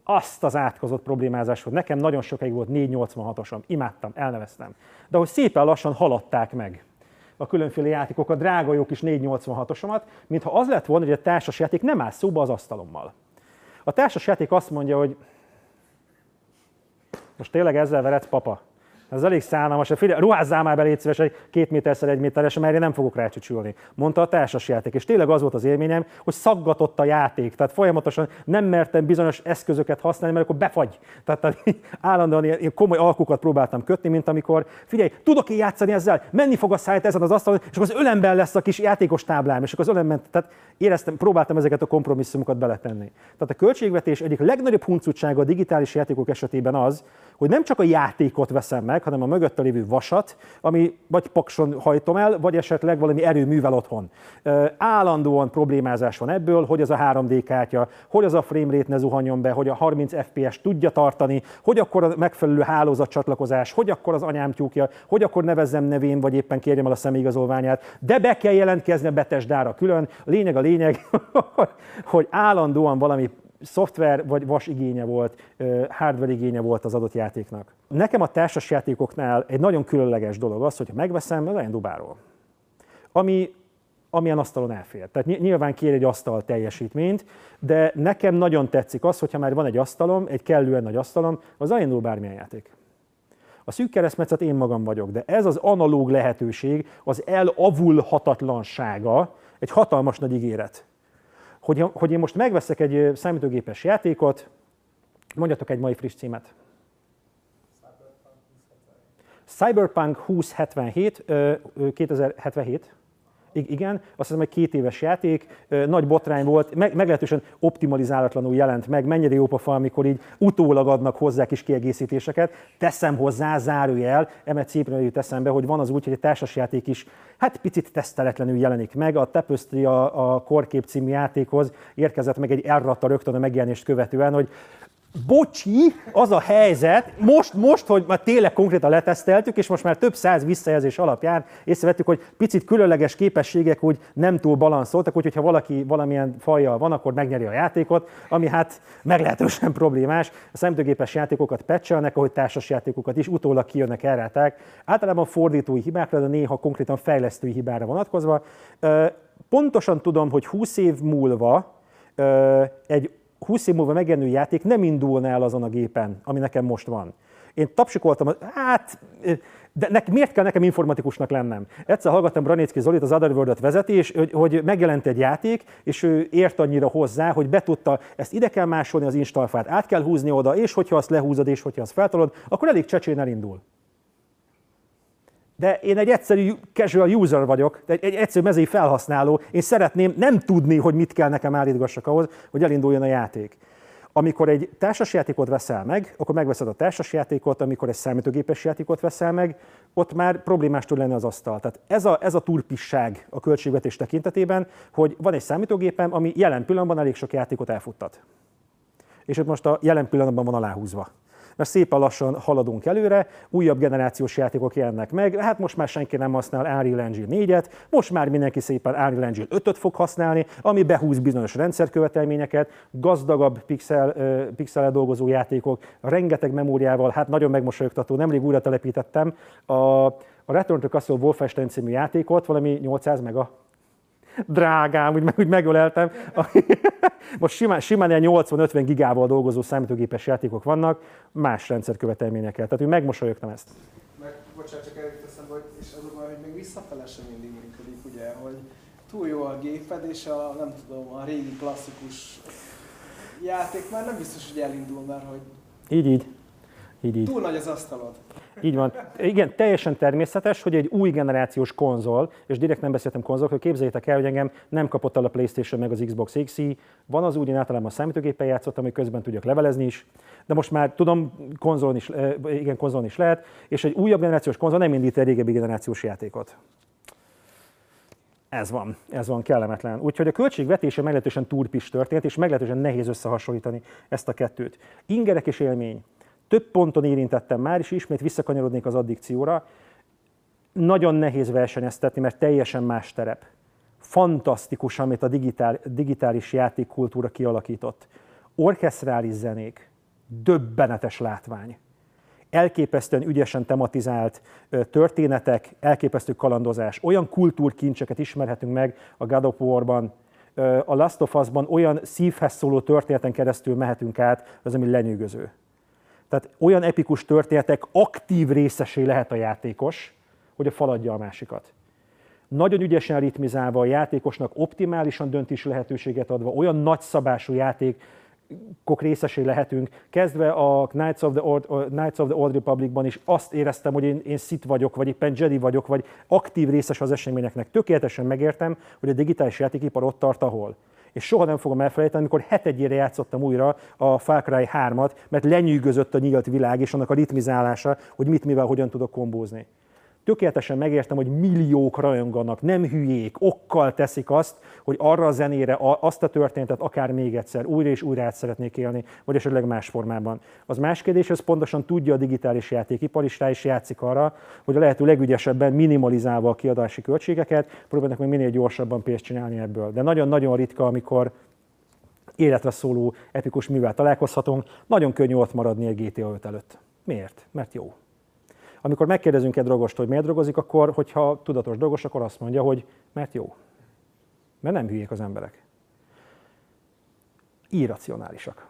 azt az átkozott problémázás, hogy nekem nagyon sokáig volt 486-osom, imádtam, elneveztem. De hogy szépen lassan haladták meg a különféle játékok, a drága jók is 486-osomat, mintha az lett volna, hogy a társasjáték nem áll szóba az asztalommal. A társasjáték azt mondja, hogy most tényleg ezzel veredsz, papa? Ez elég szánalmas. Figyelj, ruházzál már be, szíves, egy két méterszer egy méteres, mert én nem fogok rácsücsülni. Mondta a társas játék. És tényleg az volt az élményem, hogy szaggatott a játék. Tehát folyamatosan nem mertem bizonyos eszközöket használni, mert akkor befagy. Tehát, tehát állandóan ilyen, ilyen komoly alkukat próbáltam kötni, mint amikor, figyelj, tudok én játszani ezzel, menni fog a szájt ezen az asztalon, és akkor az ölemben lesz a kis játékos táblám, és akkor az ölemben, tehát éreztem, próbáltam ezeket a kompromisszumokat beletenni. Tehát a költségvetés egyik legnagyobb huncutsága a digitális játékok esetében az, hogy nem csak a játékot veszem meg, hanem a mögötte lévő vasat, ami vagy pakson hajtom el, vagy esetleg valami erőművel otthon. Állandóan problémázás van ebből, hogy az a 3D kártya, hogy az a frame rate ne zuhanjon be, hogy a 30 FPS tudja tartani, hogy akkor a megfelelő hálózatcsatlakozás, hogy akkor az anyám tyúkja, hogy akkor nevezzem nevén, vagy éppen kérjem el a személyigazolványát, de be kell jelentkezni a betesdára külön. Lényeg a lényeg, hogy állandóan valami szoftver vagy vas igénye volt, hardware igénye volt az adott játéknak. nekem a társasjátékoknál egy nagyon különleges dolog az, hogyha megveszem, olyan dubáról. Ami, amilyen asztalon elfér. Tehát nyilván kér egy asztal teljesítményt, de nekem nagyon tetszik az, hogyha már van egy asztalom, egy kellően nagy asztalom, az elindul bármilyen játék. A szűk keresztmetszet én magam vagyok, de ez az analóg lehetőség, az elavulhatatlansága egy hatalmas nagy ígéret. Hogy, hogy én most megveszek egy számítógépes játékot, mondjatok egy mai friss címet. Cyberpunk 2077, 2077, igen, azt hiszem, egy két éves játék, nagy botrány volt, meg, meglehetősen optimalizálatlanul jelent meg, mennyire jó pofa, amikor így utólag adnak hozzá kis kiegészítéseket. Teszem hozzá, zárójel, emet szépen jut eszembe, hogy van az úgy, hogy egy társasjáték is hát picit teszteletlenül jelenik meg. A Tapestry, a, a Korkép című játékhoz érkezett meg egy elratta rögtön a megjelenést követően, hogy Bocsi, az a helyzet, most, most, hogy már tényleg konkrétan leteszteltük, és most már több száz visszajelzés alapján észrevettük, hogy picit különleges képességek úgy nem túl balanszoltak, úgyhogy ha valaki valamilyen fajjal van, akkor megnyeri a játékot, ami hát meglehetősen problémás. A számítógépes játékokat pecselnek, ahogy társas játékokat is, utólag kijönnek elráták. Általában fordítói hibákra, de néha konkrétan fejlesztői hibára vonatkozva. Pontosan tudom, hogy 20 év múlva egy 20 év múlva megjelenő játék nem indulna el azon a gépen, ami nekem most van. Én tapsikoltam, hát, de ne, miért kell nekem informatikusnak lennem? Egyszer hallgattam Branicki Zolit, az Otherworld-et vezeti, és hogy, hogy megjelent egy játék, és ő ért annyira hozzá, hogy betudta, ezt ide kell másolni az installfát, át kell húzni oda, és hogyha azt lehúzod, és hogyha azt feltolod, akkor elég csecsén elindul. De én egy egyszerű casual user vagyok, egy, egy egyszerű mezői felhasználó. Én szeretném nem tudni, hogy mit kell nekem állítgassak ahhoz, hogy elinduljon a játék. Amikor egy társasjátékot veszel meg, akkor megveszed a társasjátékot, amikor egy számítógépes játékot veszel meg, ott már problémás tud lenni az asztal. Tehát ez a, ez a turpisság a költségvetés tekintetében, hogy van egy számítógépem, ami jelen pillanatban elég sok játékot elfuttat. És ott most a jelen pillanatban van aláhúzva mert szépen lassan haladunk előre, újabb generációs játékok jelennek meg, hát most már senki nem használ Unreal Engine 4-et, most már mindenki szépen Unreal Engine 5-öt fog használni, ami behúz bizonyos rendszerkövetelményeket, gazdagabb pixel, pixel dolgozó játékok, rengeteg memóriával, hát nagyon megmosolyogtató, nemrég újra telepítettem a, a Return to Castle Wolfenstein című játékot, valami 800 mega drágám, úgy, úgy megöleltem. Most simán, simán 80-50 gigával dolgozó számítógépes játékok vannak, más rendszerkövetelményekkel. Tehát, hogy megmosolyogtam ezt. Meg, bocsánat, csak elég teszem, hogy, és azonban, hogy még visszafele sem mindig működik, ugye, hogy túl jó a géped, és a, nem tudom, a régi klasszikus játék már nem biztos, hogy elindul, mert hogy... Így, így. Így, így. Túl nagy az asztalod. Így van. Igen, teljesen természetes, hogy egy új generációs konzol, és direkt nem beszéltem konzolokról, képzeljétek el, hogy engem nem kapott el a PlayStation meg az Xbox X, van az úgy, én általában a számítógéppel játszottam, hogy közben tudjak levelezni is, de most már tudom, konzolon is, igen, konzolon is lehet, és egy újabb generációs konzol nem indít egy régebbi generációs játékot. Ez van, ez van kellemetlen. Úgyhogy a költségvetése meglehetősen turpis történt, és meglehetősen nehéz összehasonlítani ezt a kettőt. Ingerek és élmény. Több ponton érintettem már, és ismét visszakanyarodnék az addikcióra. Nagyon nehéz versenyeztetni, mert teljesen más terep. Fantasztikus, amit a digitál, digitális játékkultúra kialakított. Orchestrális zenék, döbbenetes látvány elképesztően ügyesen tematizált történetek, elképesztő kalandozás. Olyan kultúrkincseket ismerhetünk meg a God of War-ban, a Last of Us-ban olyan szívhez szóló történeten keresztül mehetünk át, az ami lenyűgöző. Tehát olyan epikus történetek aktív részesé lehet a játékos, hogy a faladja a másikat. Nagyon ügyesen ritmizálva a játékosnak optimálisan döntési lehetőséget adva, olyan nagyszabású játék, kok részesé lehetünk. Kezdve a Knights of the Old, Knights of the Old Republicban is azt éreztem, hogy én, én Sith vagyok, vagy éppen Jedi vagyok, vagy aktív részes az eseményeknek. Tökéletesen megértem, hogy a digitális játékipar ott tart, ahol és soha nem fogom elfelejteni, amikor hetedjére játszottam újra a Far Cry 3-at, mert lenyűgözött a nyílt világ és annak a ritmizálása, hogy mit, mivel, hogyan tudok kombózni tökéletesen megértem, hogy milliók rajonganak, nem hülyék, okkal teszik azt, hogy arra a zenére azt a történetet akár még egyszer újra és újra át szeretnék élni, vagy esetleg más formában. Az más kérdés, ez pontosan tudja a digitális játékipar is rá is játszik arra, hogy a lehető legügyesebben minimalizálva a kiadási költségeket, próbálnak meg minél gyorsabban pénzt csinálni ebből. De nagyon-nagyon ritka, amikor életre szóló epikus művel találkozhatunk, nagyon könnyű ott maradni egy GTA 5 előtt. Miért? Mert jó. Amikor megkérdezünk egy drogost, hogy miért drogozik, akkor, hogyha tudatos drogos, akkor azt mondja, hogy mert jó. Mert nem hülyék az emberek. Irracionálisak.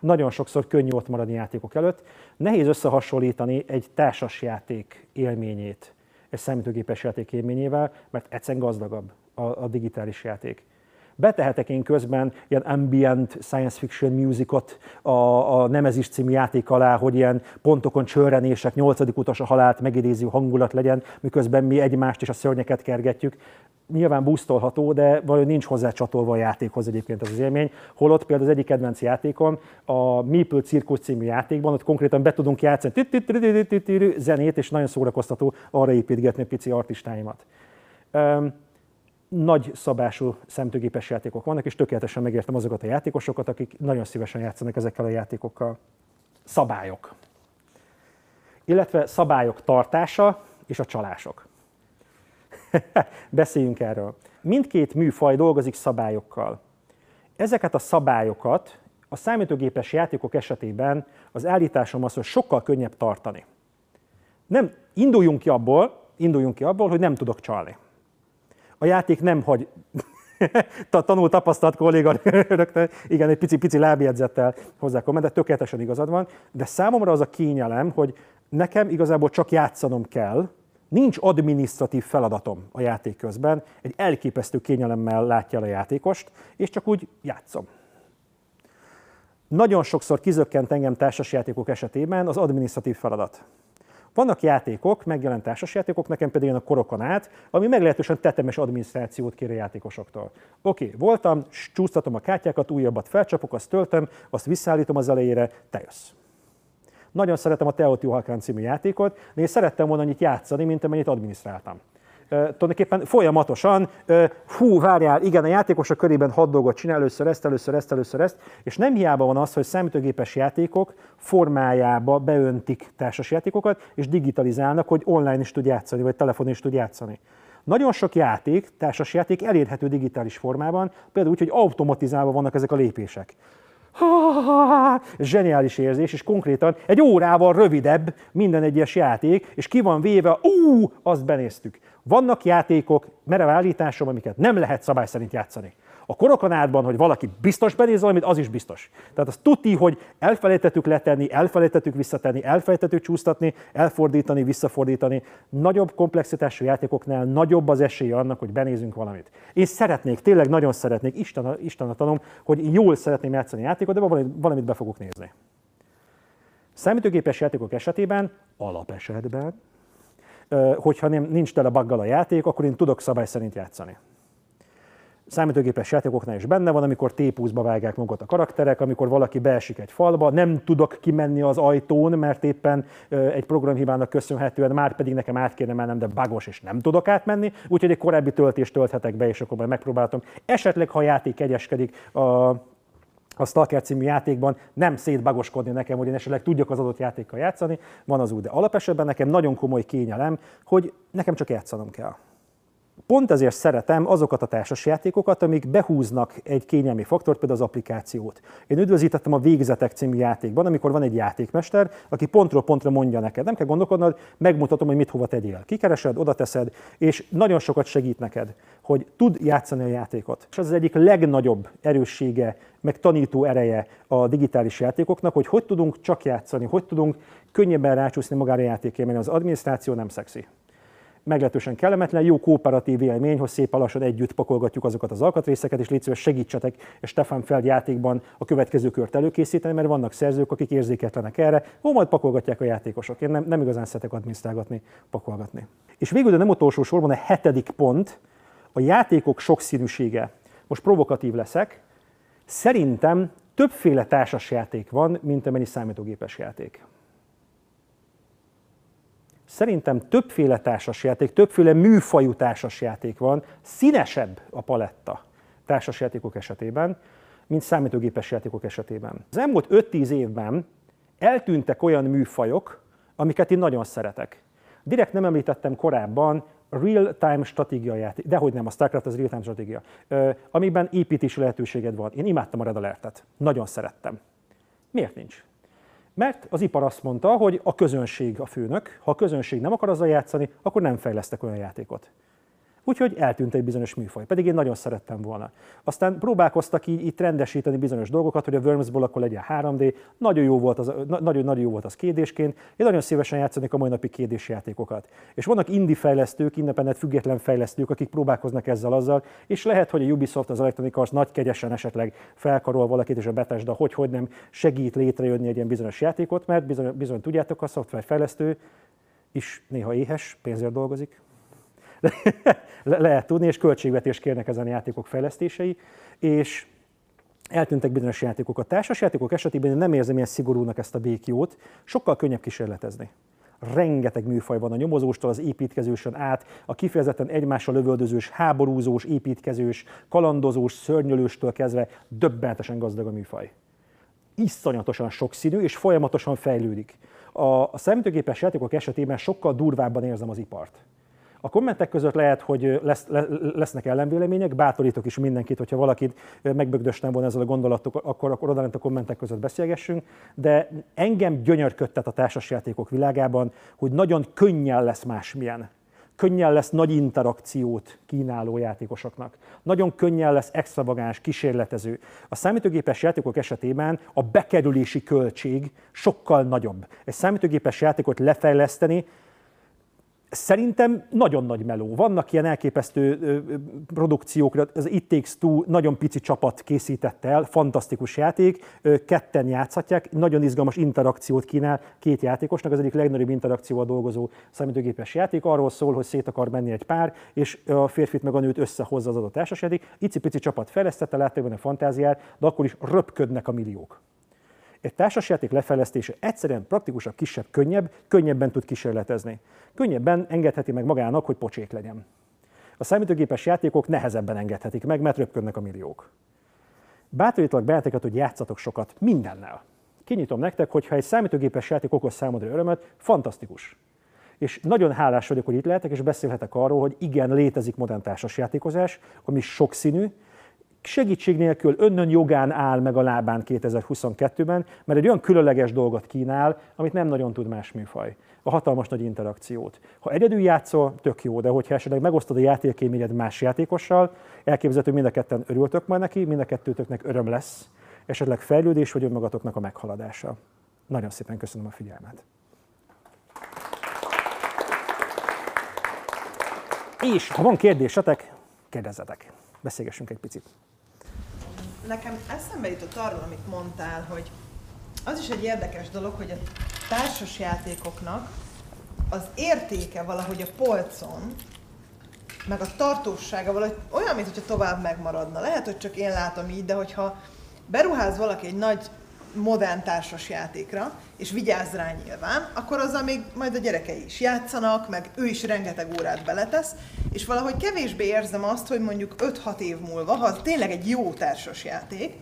Nagyon sokszor könnyű ott maradni játékok előtt. Nehéz összehasonlítani egy társasjáték élményét egy számítógépes játék élményével, mert egyszerűen gazdagabb a, a digitális játék betehetek én közben ilyen ambient science fiction musicot a, a Nemezis című játék alá, hogy ilyen pontokon csörrenések, nyolcadik utas a halált megidéző hangulat legyen, miközben mi egymást és a szörnyeket kergetjük. Nyilván boostolható, de valahogy nincs hozzá csatolva a játékhoz egyébként az, az élmény. Holott például az egyik kedvenc játékom, a Meeple Circus című játékban, ott konkrétan be tudunk játszani zenét, és nagyon szórakoztató arra építgetni a pici artistáimat nagy szabású szemtőgépes játékok vannak, és tökéletesen megértem azokat a játékosokat, akik nagyon szívesen játszanak ezekkel a játékokkal. Szabályok. Illetve szabályok tartása és a csalások. Beszéljünk erről. Mindkét műfaj dolgozik szabályokkal. Ezeket a szabályokat a számítógépes játékok esetében az állításom az, hogy sokkal könnyebb tartani. Nem, induljunk ki abból, induljunk ki abból, hogy nem tudok csalni a játék nem hagy tanul tapasztalt kolléga rögtön, igen, egy pici-pici lábjegyzettel hozzá komment, de tökéletesen igazad van, de számomra az a kényelem, hogy nekem igazából csak játszanom kell, nincs adminisztratív feladatom a játék közben, egy elképesztő kényelemmel látja el a játékost, és csak úgy játszom. Nagyon sokszor kizökkent engem társasjátékok esetében az adminisztratív feladat. Vannak játékok, megjelent társasjátékok, nekem pedig a korokon át, ami meglehetősen tetemes adminisztrációt kér a játékosoktól. Oké, voltam, csúsztatom a kártyákat, újabbat felcsapok, azt töltöm, azt visszaállítom az elejére, te jössz. Nagyon szeretem a Teotihuacan című játékot, de én szerettem volna annyit játszani, mint amennyit adminisztráltam tulajdonképpen folyamatosan, hú, várjál, igen, a játékosok körében hat dolgot csinál, először ezt, először ezt, először ezt, és nem hiába van az, hogy számítógépes játékok formájába beöntik társasjátékokat, és digitalizálnak, hogy online is tud játszani, vagy telefonon is tud játszani. Nagyon sok játék, társasjáték elérhető digitális formában, például úgy, hogy automatizálva vannak ezek a lépések zseniális érzés, és konkrétan egy órával rövidebb minden egyes játék, és ki van véve, ú, azt benéztük. Vannak játékok, merev állításom, amiket nem lehet szabály szerint játszani. A korokanádban, hogy valaki biztos benéz valamit, az is biztos. Tehát az tuti, hogy elfelejtettük letenni, elfelejtettük visszatenni, elfelejtettük csúsztatni, elfordítani, visszafordítani. Nagyobb komplexitású játékoknál nagyobb az esély annak, hogy benézünk valamit. Én szeretnék, tényleg nagyon szeretnék, Isten, Isten a tanom, hogy jól szeretném játszani játékot, de valamit, valamit be fogok nézni. Számítógépes játékok esetében, alapesetben, hogyha nem, nincs tele baggal a játék, akkor én tudok szabály szerint játszani számítógépes játékoknál is benne van, amikor tépúzba vágják magukat a karakterek, amikor valaki beesik egy falba, nem tudok kimenni az ajtón, mert éppen egy programhibának köszönhetően már pedig nekem át kéne mennem, de bagos és nem tudok átmenni, úgyhogy egy korábbi töltést tölthetek be, és akkor majd megpróbáltam. Esetleg, ha a játék egyeskedik, a a Stalker című játékban nem szétbagoskodni nekem, hogy én esetleg tudjak az adott játékkal játszani, van az úgy, de alapesetben nekem nagyon komoly kényelem, hogy nekem csak játszanom kell. Pont ezért szeretem azokat a társasjátékokat, amik behúznak egy kényelmi faktort, például az applikációt. Én üdvözítettem a Végzetek című játékban, amikor van egy játékmester, aki pontról pontra mondja neked. Nem kell gondolkodnod, megmutatom, hogy mit hova tegyél. Kikeresed, oda teszed, és nagyon sokat segít neked, hogy tud játszani a játékot. És ez az egyik legnagyobb erőssége, meg tanító ereje a digitális játékoknak, hogy hogy tudunk csak játszani, hogy tudunk könnyebben rácsúszni magára a játékélményre. Az adminisztráció nem szexi meglehetősen kellemetlen, jó kooperatív élmény, hogy szép lassan együtt pakolgatjuk azokat az alkatrészeket, és légy segítsetek és Stefan Feld játékban a következő kört előkészíteni, mert vannak szerzők, akik érzéketlenek erre, ó, majd pakolgatják a játékosok. Én nem, nem igazán szeretek adminisztrálgatni, pakolgatni. És végül, de nem utolsó sorban a hetedik pont, a játékok sokszínűsége. Most provokatív leszek. Szerintem többféle társasjáték van, mint amennyi számítógépes játék. Szerintem többféle társasjáték, többféle műfajú társasjáték van, színesebb a paletta társasjátékok esetében, mint számítógépes játékok esetében. Az elmúlt 5-10 évben eltűntek olyan műfajok, amiket én nagyon szeretek. Direkt nem említettem korábban real-time stratégia játék, dehogy nem, a StarCraft az real-time stratégia, amiben építési lehetőséged van. Én imádtam a Red Alert-et, nagyon szerettem. Miért nincs? Mert az ipar azt mondta, hogy a közönség a főnök, ha a közönség nem akar azzal játszani, akkor nem fejlesztek olyan játékot. Úgyhogy eltűnt egy bizonyos műfaj, pedig én nagyon szerettem volna. Aztán próbálkoztak így, így trendesíteni bizonyos dolgokat, hogy a Wormsból akkor legyen 3D, nagyon jó volt az, nagyon, nagyon jó volt az kédésként, én nagyon szívesen játszanék a mai napi kédés játékokat. És vannak indie fejlesztők, independent független fejlesztők, akik próbálkoznak ezzel azzal, és lehet, hogy a Ubisoft, az Electronic Arts nagy kegyesen esetleg felkarol valakit, és a Bethesda hogy, hogy nem segít létrejönni egy ilyen bizonyos játékot, mert bizony, bizony tudjátok, a szoftverfejlesztő is néha éhes, pénzért dolgozik, le- lehet tudni, és költségvetést kérnek ezen a játékok fejlesztései, és eltűntek bizonyos játékok. A társas játékok esetében én nem érzem ilyen szigorúnak ezt a békjót, sokkal könnyebb kísérletezni. Rengeteg műfaj van a nyomozóstól az építkezősön át, a kifejezetten egymással lövöldözős, háborúzós, építkezős, kalandozós, szörnyölőstől kezdve döbbentesen gazdag a műfaj. Iszonyatosan sokszínű és folyamatosan fejlődik. A, a számítógépes játékok esetében sokkal durvábban érzem az ipart. A kommentek között lehet, hogy lesz, lesznek ellenvélemények, bátorítok is mindenkit, hogyha valakit megbögdöstem volna ezzel a gondolatok, akkor, akkor oda a kommentek között beszélgessünk, de engem gyönyörködtet a társasjátékok világában, hogy nagyon könnyen lesz másmilyen könnyen lesz nagy interakciót kínáló játékosoknak. Nagyon könnyen lesz extravagáns, kísérletező. A számítógépes játékok esetében a bekerülési költség sokkal nagyobb. Egy számítógépes játékot lefejleszteni Szerintem nagyon nagy meló. Vannak ilyen elképesztő produkciók, az It Takes Two nagyon pici csapat készített el, fantasztikus játék, ketten játszhatják, nagyon izgalmas interakciót kínál két játékosnak, az egyik legnagyobb interakcióval dolgozó számítógépes játék, arról szól, hogy szét akar menni egy pár, és a férfit meg a nőt összehozza az adott társasjáték. Icipici csapat fejlesztette, látta a fantáziát, de akkor is röpködnek a milliók. Egy társasjáték lefejlesztése egyszerűen praktikusabb, kisebb, könnyebb, könnyebben tud kísérletezni. Könnyebben engedheti meg magának, hogy pocsék legyen. A számítógépes játékok nehezebben engedhetik meg, mert röpködnek a milliók. Bátorítalak benneteket, hogy játszatok sokat mindennel. Kinyitom nektek, hogy ha egy számítógépes játék okoz számodra örömöt, fantasztikus. És nagyon hálás vagyok, hogy itt lehetek, és beszélhetek arról, hogy igen, létezik modern társasjátékozás, ami sokszínű, segítség nélkül önnön jogán áll meg a lábán 2022-ben, mert egy olyan különleges dolgot kínál, amit nem nagyon tud más műfaj. A hatalmas nagy interakciót. Ha egyedül játszol, tök jó, de hogyha esetleg megosztod a játékélményed más játékossal, elképzelhető mind a ketten örültök majd neki, mind a kettőtöknek öröm lesz, esetleg fejlődés vagy önmagatoknak a meghaladása. Nagyon szépen köszönöm a figyelmet. És ha van kérdésetek, kérdezzetek. Beszélgessünk egy picit nekem eszembe jutott arról, amit mondtál, hogy az is egy érdekes dolog, hogy a társas játékoknak az értéke valahogy a polcon, meg a tartósága valahogy olyan, mint hogyha tovább megmaradna. Lehet, hogy csak én látom így, de hogyha beruház valaki egy nagy modern társas játékra, és vigyáz rá nyilván, akkor azzal még majd a gyerekei is játszanak, meg ő is rengeteg órát beletesz, és valahogy kevésbé érzem azt, hogy mondjuk 5-6 év múlva, ha tényleg egy jó társas játék,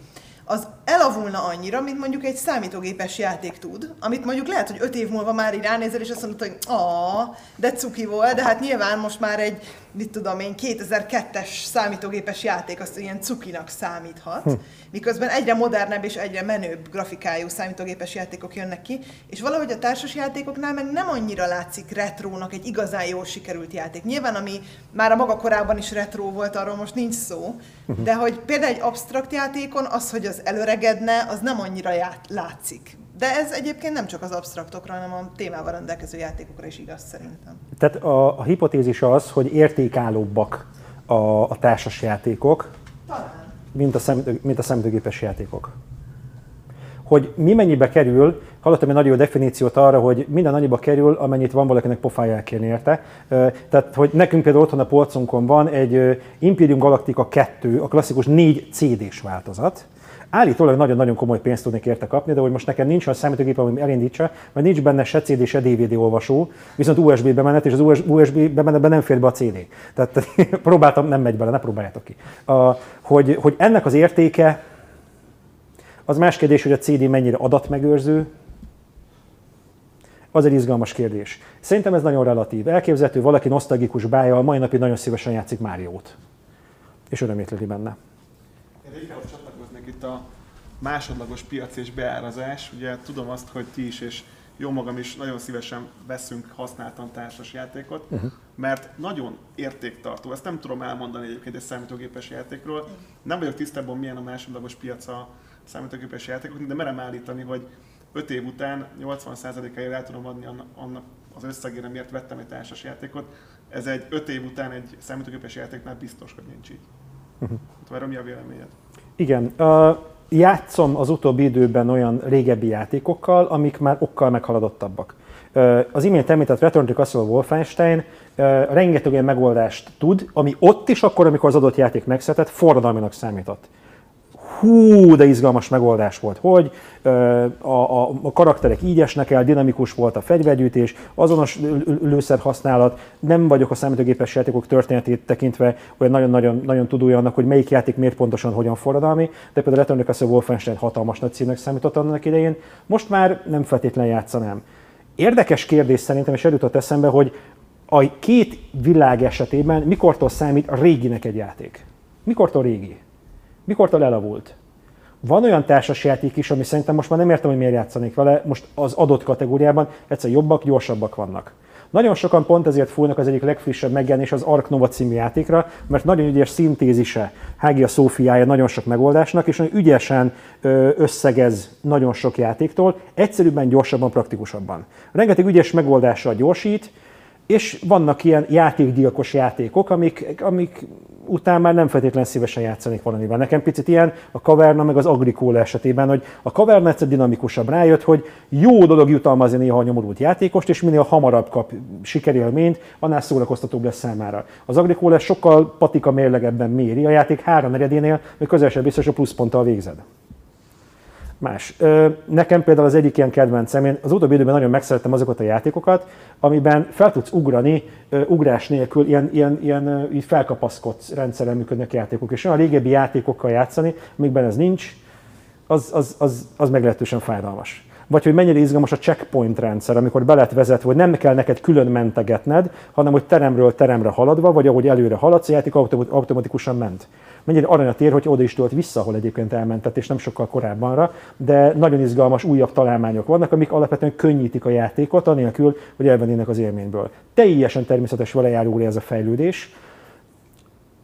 az elavulna annyira, mint mondjuk egy számítógépes játék tud, amit mondjuk lehet, hogy öt év múlva már így ránézel, és azt mondod, hogy a, de cuki volt, de hát nyilván most már egy, mit tudom én, 2002-es számítógépes játék azt ilyen cukinak számíthat, hm. miközben egyre modernebb és egyre menőbb grafikájú számítógépes játékok jönnek ki, és valahogy a társas játékoknál meg nem annyira látszik retrónak egy igazán jól sikerült játék. Nyilván, ami már a maga korában is retró volt, arról most nincs szó, hm. de hogy például egy absztrakt játékon az, hogy az előregedne, az nem annyira ját, látszik. De ez egyébként nem csak az absztraktokra, hanem a témával rendelkező játékokra is igaz szerintem. Tehát a, a hipotézis az, hogy értékállóbbak a, a társas játékok, Talán. mint a, szem, mint a szemtőgépes játékok. Hogy mi mennyibe kerül, hallottam egy nagyon jó definíciót arra, hogy minden annyiba kerül, amennyit van valakinek pofája elkérni érte. Tehát, hogy nekünk például otthon a polcunkon van egy Imperium Galactica 2, a klasszikus 4 CD-s változat, Állítólag nagyon-nagyon komoly pénzt tudnék érte kapni, de hogy most nekem nincs olyan számítógép, ami elindítsa, mert nincs benne se CD, se DVD olvasó, viszont USB bemenet, és az USB bemenetben nem fér be a CD. Tehát próbáltam, nem megy bele, ne próbáljátok ki. A, hogy, hogy ennek az értéke, az más kérdés, hogy a CD mennyire adatmegőrző, az egy izgalmas kérdés. Szerintem ez nagyon relatív. Elképzelhető, valaki nosztalgikus bája, mai napig nagyon szívesen játszik Máriót. És örömét benne itt a másodlagos piac és beárazás. Ugye tudom azt, hogy ti is és jó magam is nagyon szívesen veszünk használtan társas játékot, uh-huh. mert nagyon értéktartó. Ezt nem tudom elmondani egyébként egy számítógépes játékról. Nem vagyok tisztában, milyen a másodlagos piac a számítógépes játékoknak, de merem állítani, hogy 5 év után 80%-áért el tudom adni annak az összegére, miért vettem egy társas játékot. Ez egy 5 év után egy számítógépes játéknál biztos, hogy nincs így. Uh-huh. Várom, mi a véleményed? Igen. Uh, játszom az utóbbi időben olyan régebbi játékokkal, amik már okkal meghaladottabbak. Uh, az imént említett Return to Castle Wolfenstein uh, rengeteg olyan megoldást tud, ami ott is akkor, amikor az adott játék megszületett, forradalminak számított hú, de izgalmas megoldás volt, hogy a, a, a karakterek így esnek el, dinamikus volt a fegyvergyűjtés, azonos lőszer használat, nem vagyok a számítógépes játékok történetét tekintve olyan nagyon-nagyon nagyon tudója annak, hogy melyik játék miért pontosan hogyan forradalmi, de például Return Castle Wolfenstein hatalmas nagy címnek számított annak idején, most már nem feltétlenül játszanám. Érdekes kérdés szerintem, és eljutott eszembe, hogy a két világ esetében mikortól számít a réginek egy játék? Mikortól régi? Mikortól elavult. Van olyan társasjáték is, ami szerintem most már nem értem, hogy miért játszanék vele, most az adott kategóriában egyszer jobbak, gyorsabbak vannak. Nagyon sokan pont ezért fújnak az egyik legfrissebb megjelenés az Ark Nova című játékra, mert nagyon ügyes szintézise, Hágia Szófiája nagyon sok megoldásnak, és nagyon ügyesen összegez nagyon sok játéktól, egyszerűbben, gyorsabban, praktikusabban. Rengeteg ügyes megoldással gyorsít, és vannak ilyen játékgyilkos játékok, amik, amik után már nem feltétlenül szívesen játszanék valamivel. Nekem picit ilyen a kaverna meg az agrikóla esetében, hogy a kaverna egyszer dinamikusabb rájött, hogy jó dolog jutalmazni néha a nyomorult játékost, és minél hamarabb kap sikerélményt, annál szórakoztatóbb lesz számára. Az agrikóla sokkal patika mérlegebben méri, a játék három negyedénél, hogy közel sem biztos a pluszponttal végzed. Más. Nekem például az egyik ilyen kedvencem, én az utóbbi időben nagyon megszerettem azokat a játékokat, amiben fel tudsz ugrani ugrás nélkül, ilyen, ilyen, ilyen így felkapaszkodsz rendszeren működnek játékok. És olyan régebbi játékokkal játszani, amikben ez nincs, az, az, az, az meglehetősen fájdalmas vagy hogy mennyire izgalmas a checkpoint rendszer, amikor be lett hogy nem kell neked külön mentegetned, hanem hogy teremről teremre haladva, vagy ahogy előre haladsz, a játék automatikusan ment. Mennyire aranyat ér, hogy oda is tudott vissza, ahol egyébként elmentett, és nem sokkal korábbanra, de nagyon izgalmas újabb találmányok vannak, amik alapvetően könnyítik a játékot, anélkül, hogy elvennének az élményből. Teljesen természetes vele járul ez a fejlődés.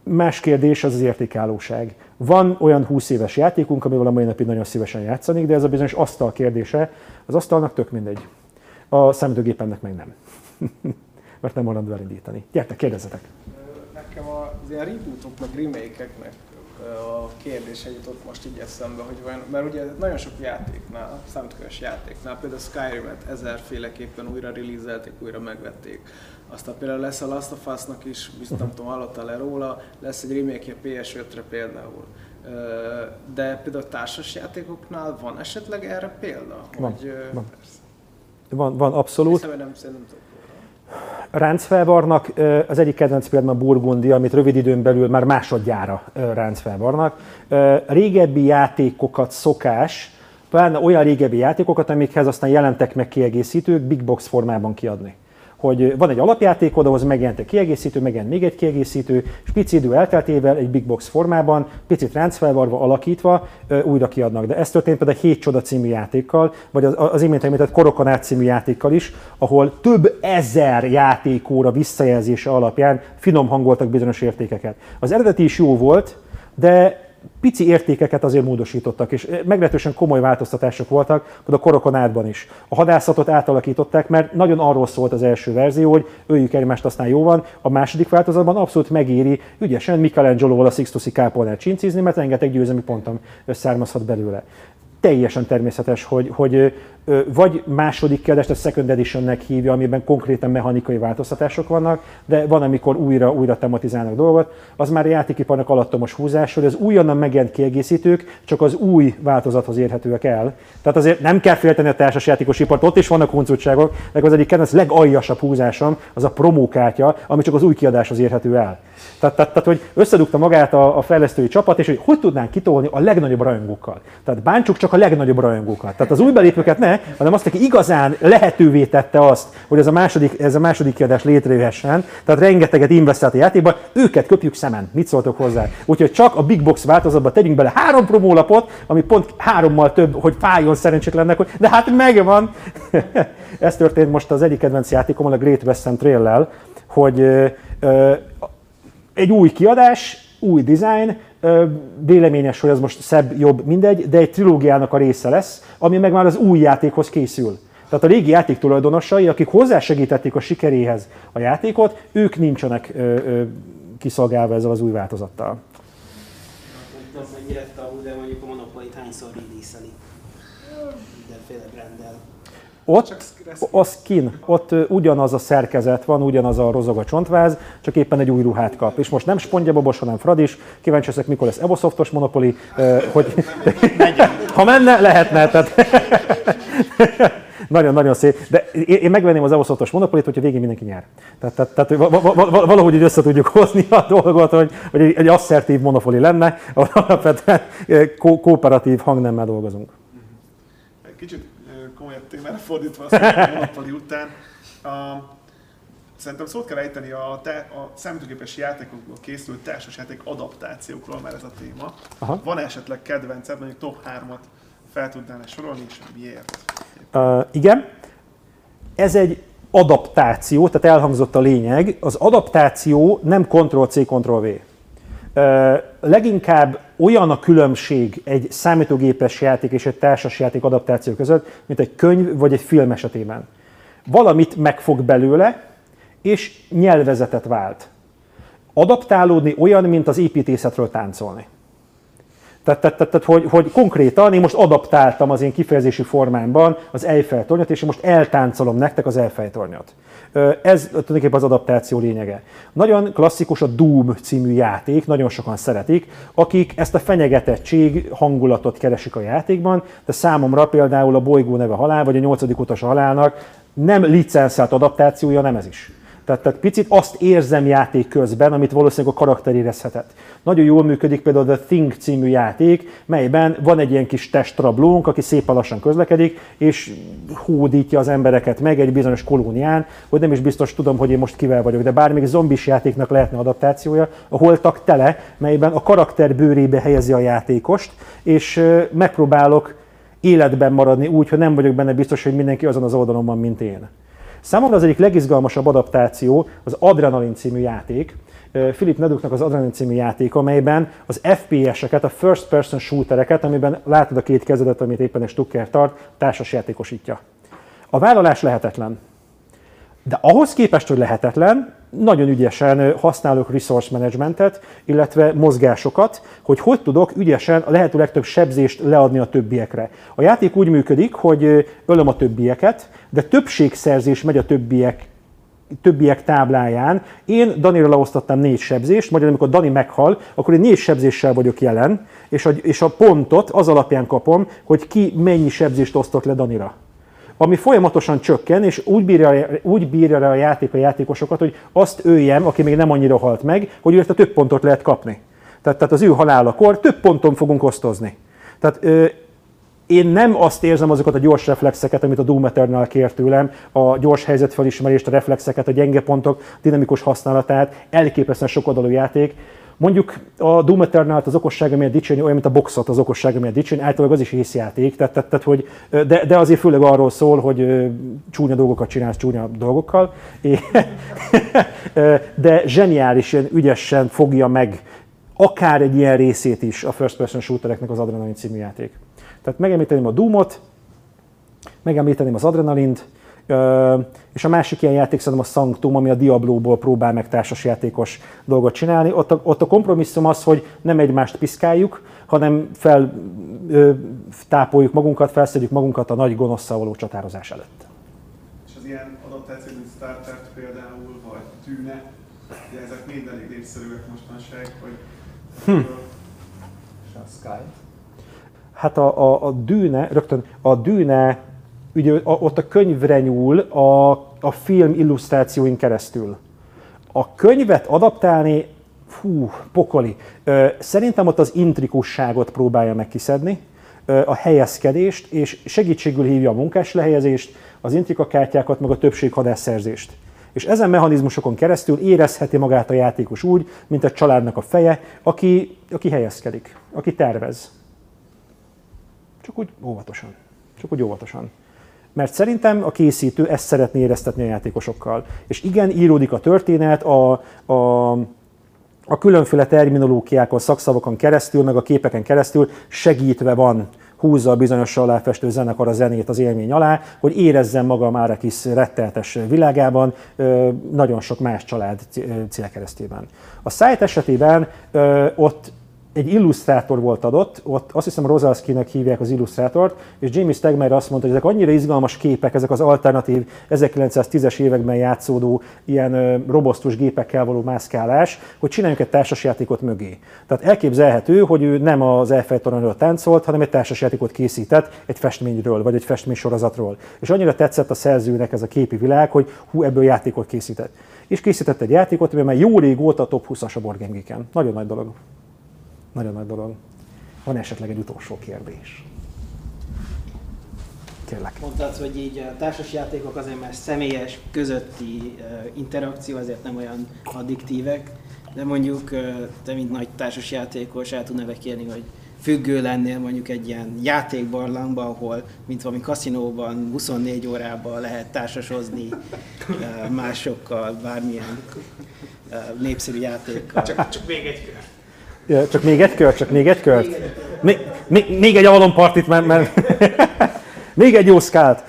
Más kérdés az az értékállóság. Van olyan 20 éves játékunk, amivel a mai napig nagyon szívesen játszanék, de ez a bizonyos asztal kérdése, az asztalnak tök mindegy. A számítógépemnek meg nem. Mert nem van elindítani. Gyertek, kérdezzetek! Nekem az ilyen rebootok, meg remake-eknek a kérdése jutott most így eszembe, hogy vajon, mert ugye nagyon sok játéknál, számítógépes játéknál, például Skyrim-et ezerféleképpen újra releaselték, újra megvették. Aztán például lesz a Last of Us-nak is, biztos nem tudom, hallottál-e róla, lesz egy remake PS5-re például. De például társas játékoknál van esetleg erre példa? Van, hogy, van. van, van abszolút. Hiszem, nem, nem tudom. Ráncfelvarnak az egyik kedvenc például a Burgundi, amit rövid időn belül már másodjára ráncfelvarnak. Régebbi játékokat szokás, pláne olyan régebbi játékokat, amikhez aztán jelentek meg kiegészítők, big box formában kiadni hogy van egy alapjátékod, ahhoz megjelent egy kiegészítő, megjelent még egy kiegészítő, és pici idő elteltével egy big box formában, picit ráncfelvarva, alakítva újra kiadnak. De ez történt például a 7 Csoda című játékkal, vagy az, az imént említett Korokanát című játékkal is, ahol több ezer játékóra visszajelzése alapján finom hangoltak bizonyos értékeket. Az eredeti is jó volt, de pici értékeket azért módosítottak, és meglehetősen komoly változtatások voltak, a korokonádban is. A hadászatot átalakították, mert nagyon arról szólt az első verzió, hogy öljük egymást, aztán jó van. A második változatban abszolút megéri ügyesen Michelangelo-val a Sixtusi kápolnát csincizni, mert rengeteg győzelmi pontom származhat belőle teljesen természetes, hogy, hogy vagy második kiadást a Second Editionnek hívja, amiben konkrétan mechanikai változtatások vannak, de van, amikor újra, újra tematizálnak dolgot, az már a játékiparnak alattomos húzás, hogy az újonnan megjelent kiegészítők csak az új változathoz érhetőek el. Tehát azért nem kell félteni a társasjátékos ipart, ott is vannak huncutságok, de az egyik kedvenc legaljasabb húzásom az a promókártya, ami csak az új kiadáshoz érhető el. Tehát, tehát, tehát hogy összedugta magát a, a fejlesztői csapat, és hogy hogy tudnánk kitolni a legnagyobb rajongókkal. Tehát bántsuk csak a legnagyobb rajongókat. Tehát az új belépőket nem, ne, hanem azt, aki igazán lehetővé tette azt, hogy ez a második, ez a második kiadás létrejöhessen, tehát rengeteget investált a játékba, őket köpjük szemen. Mit szóltok hozzá? Úgyhogy csak a Big Box változatba tegyünk bele három promólapot, ami pont hárommal több, hogy fájjon szerencsétlennek, hogy de hát megvan. ez történt most az egyik kedvenc játékommal, a Great Western Trail-lel, hogy ö, ö, egy új kiadás, új design, véleményes, hogy az most szebb, jobb, mindegy, de egy trilógiának a része lesz, ami meg már az új játékhoz készül. Tehát a régi játék tulajdonosai, akik hozzásegítették a sikeréhez a játékot, ők nincsenek ö, ö, kiszolgálva ezzel az új változattal. Nem tudom, mennyire tabu, de mondjuk a Monopoly-t hányszor. Ott a skin, ott ugyanaz a szerkezet van, ugyanaz a rozog a csontváz, csak éppen egy új ruhát kap. És most nem Spongyabobos, hanem Fradis. Kíváncsi leszek, mikor lesz Evosoftos Monopoly, ö, hogy ha menne, lehetne. Tehát Nagyon-nagyon szép. De én, megvenném az Evosoftos Monopolit, hogyha végén mindenki nyer. Tehát, tehát, tehát va- va- va- valahogy így össze tudjuk hozni a dolgot, hogy, hogy egy, egy asszertív Monopoly lenne, ahol alapvetően ko- kooperatív hangnemmel dolgozunk. Kicsit komolyabb témára fordítva azt a Monopoly után. A, szerintem szót kell ejteni a, te, a számítógépes játékokból készült társasjáték adaptációkról, mert ez a téma. Aha. Van esetleg kedvenced, mondjuk top 3-at fel tudnál sorolni, és miért? Uh, igen, ez egy adaptáció, tehát elhangzott a lényeg. Az adaptáció nem Ctrl-C, Ctrl-V. Uh, leginkább olyan a különbség egy számítógépes játék és egy társas játék adaptáció között, mint egy könyv vagy egy film esetében. Valamit megfog belőle, és nyelvezetet vált. Adaptálódni olyan, mint az építészetről táncolni. Tehát, tehát, tehát, tehát hogy, hogy konkrétan én most adaptáltam az én kifejezési formámban az Eiffel tornyot, és most eltáncolom nektek az Eiffel tornyot. Ez tulajdonképpen az adaptáció lényege. Nagyon klasszikus a Doom című játék, nagyon sokan szeretik, akik ezt a fenyegetettség hangulatot keresik a játékban, de számomra például a Bolygó neve halál, vagy a nyolcadik utas halálnak nem licenszelt adaptációja, nem ez is. Tehát, tehát picit azt érzem játék közben, amit valószínűleg a karakter érezhetett. Nagyon jól működik például a The Thing című játék, melyben van egy ilyen kis testrablónk, aki szépen lassan közlekedik, és hódítja az embereket meg egy bizonyos kolónián, hogy nem is biztos tudom, hogy én most kivel vagyok, de bármilyen zombis játéknak lehetne adaptációja, a holtak tele, melyben a karakter bőrébe helyezi a játékost, és megpróbálok életben maradni úgy, hogy nem vagyok benne biztos, hogy mindenki azon az oldalon van, mint én. Számomra az egyik legizgalmasabb adaptáció az Adrenaline című játék, Philip Neduknak az Adrenaline című játék, amelyben az FPS-eket, a first person shootereket, amiben látod a két kezedet, amit éppen egy Stucker tart, társas játékosítja. A vállalás lehetetlen. De ahhoz képest, hogy lehetetlen, nagyon ügyesen használok resource managementet, illetve mozgásokat, hogy hogy tudok ügyesen a lehető legtöbb sebzést leadni a többiekre. A játék úgy működik, hogy ölöm a többieket, de többségszerzés megy a többiek többiek tábláján. Én Danira leosztottam négy sebzést, majd amikor Dani meghal, akkor én négy sebzéssel vagyok jelen, és a, és a pontot az alapján kapom, hogy ki mennyi sebzést osztott le Danira ami folyamatosan csökken, és úgy bírja, úgy bírja rá a játék a játékosokat, hogy azt öljem, aki még nem annyira halt meg, hogy érte több pontot lehet kapni. Tehát, tehát az ő halálakor több ponton fogunk osztozni. Tehát ö, én nem azt érzem azokat a gyors reflexeket, amit a Doom Eternal kér tőlem, a gyors helyzetfelismerést, a reflexeket, a gyenge pontok dinamikus használatát, elképesztően sokoldalú játék. Mondjuk a Doom Eternal-t az okossága miatt dicsérni, olyan, mint a boxot az okossága miatt dicsérni, általában az is észjáték, tehát, tehát, tehát, hogy, de, de azért főleg arról szól, hogy csúnya dolgokat csinálsz csúnya dolgokkal, de zseniálisan, ügyesen fogja meg akár egy ilyen részét is a first person shootereknek az Adrenaline című játék. Tehát megemlíteném a Doomot, megemlíteném az Adrenalint, és a másik ilyen játék szerintem a Sanctum, ami a Diablo-ból próbál meg társasjátékos dolgot csinálni. Ott a, ott a kompromisszum az, hogy nem egymást piszkáljuk, hanem fel ö, tápoljuk magunkat, felszedjük magunkat a nagy gonoszszal való csatározás előtt. És az ilyen adaptáció, mint Star Trek például, vagy Tűne, ugye ezek mind elég népszerűek mostanság, hogy hm. És a Sky. Hát a, a, a dűne, rögtön a dűne, ugye a, ott a könyvre nyúl a, a film illusztrációin keresztül. A könyvet adaptálni, fú, pokoli. Szerintem ott az intrikusságot próbálja meg kiszedni. ö, a helyezkedést, és segítségül hívja a munkás lehelyezést, az intrikakártyákat, meg a többséghadászerzést. És ezen mechanizmusokon keresztül érezheti magát a játékos úgy, mint egy családnak a feje, aki, aki helyezkedik, aki tervez. Csak úgy óvatosan. Csak úgy óvatosan. Mert szerintem a készítő ezt szeretné éreztetni a játékosokkal. És igen, íródik a történet, a, a, a különféle terminológiákon, szakszavakon keresztül, meg a képeken keresztül segítve van húzza a bizonyos aláfestő zenekar a zenét az élmény alá, hogy érezzem magam Árakis retteltes világában, nagyon sok más család célkeresztében. A site esetében ott egy illusztrátor volt adott, ott azt hiszem Rozalskinek hívják az illusztrátort, és Jamie Stegmaier azt mondta, hogy ezek annyira izgalmas képek, ezek az alternatív 1910-es években játszódó ilyen robosztus gépekkel való mászkálás, hogy csináljunk egy társasjátékot mögé. Tehát elképzelhető, hogy ő nem az Eiffel táncolt, hanem egy társasjátékot készített egy festményről, vagy egy festménysorozatról. És annyira tetszett a szerzőnek ez a képi világ, hogy hú, ebből játékot készített. És készített egy játékot, ami már jó régóta top 20-as a Board. Nagyon nagy dolog. Nagyon nagy dolog. Van esetleg egy utolsó kérdés? Kérlek. Mondtad, hogy így a társasjátékok azért már személyes, közötti interakció, azért nem olyan addiktívek, de mondjuk te, mint nagy társasjátékos, el tudnál kérni, hogy függő lennél mondjuk egy ilyen játékbarlangban, ahol, mint valami kaszinóban 24 órában lehet társasozni másokkal, bármilyen népszerű játékkal. Csak, csak még egy kör. Ja, Csak még egy kör, csak még egy kört? Még, még, még egy Avalon partit, mert, mert még egy jó szkált.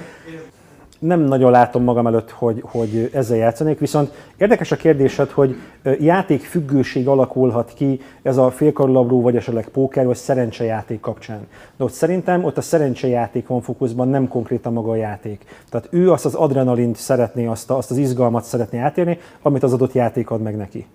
Nem nagyon látom magam előtt, hogy, hogy ezzel játszanék, viszont érdekes a kérdésed, hogy játékfüggőség alakulhat ki ez a félkarlabró, vagy esetleg póker, vagy szerencsejáték kapcsán. De ott szerintem ott a szerencsejáték van fókuszban, nem konkrétan maga a játék. Tehát ő azt az adrenalint szeretné, azt, a, azt az izgalmat szeretné átérni, amit az adott játék ad meg neki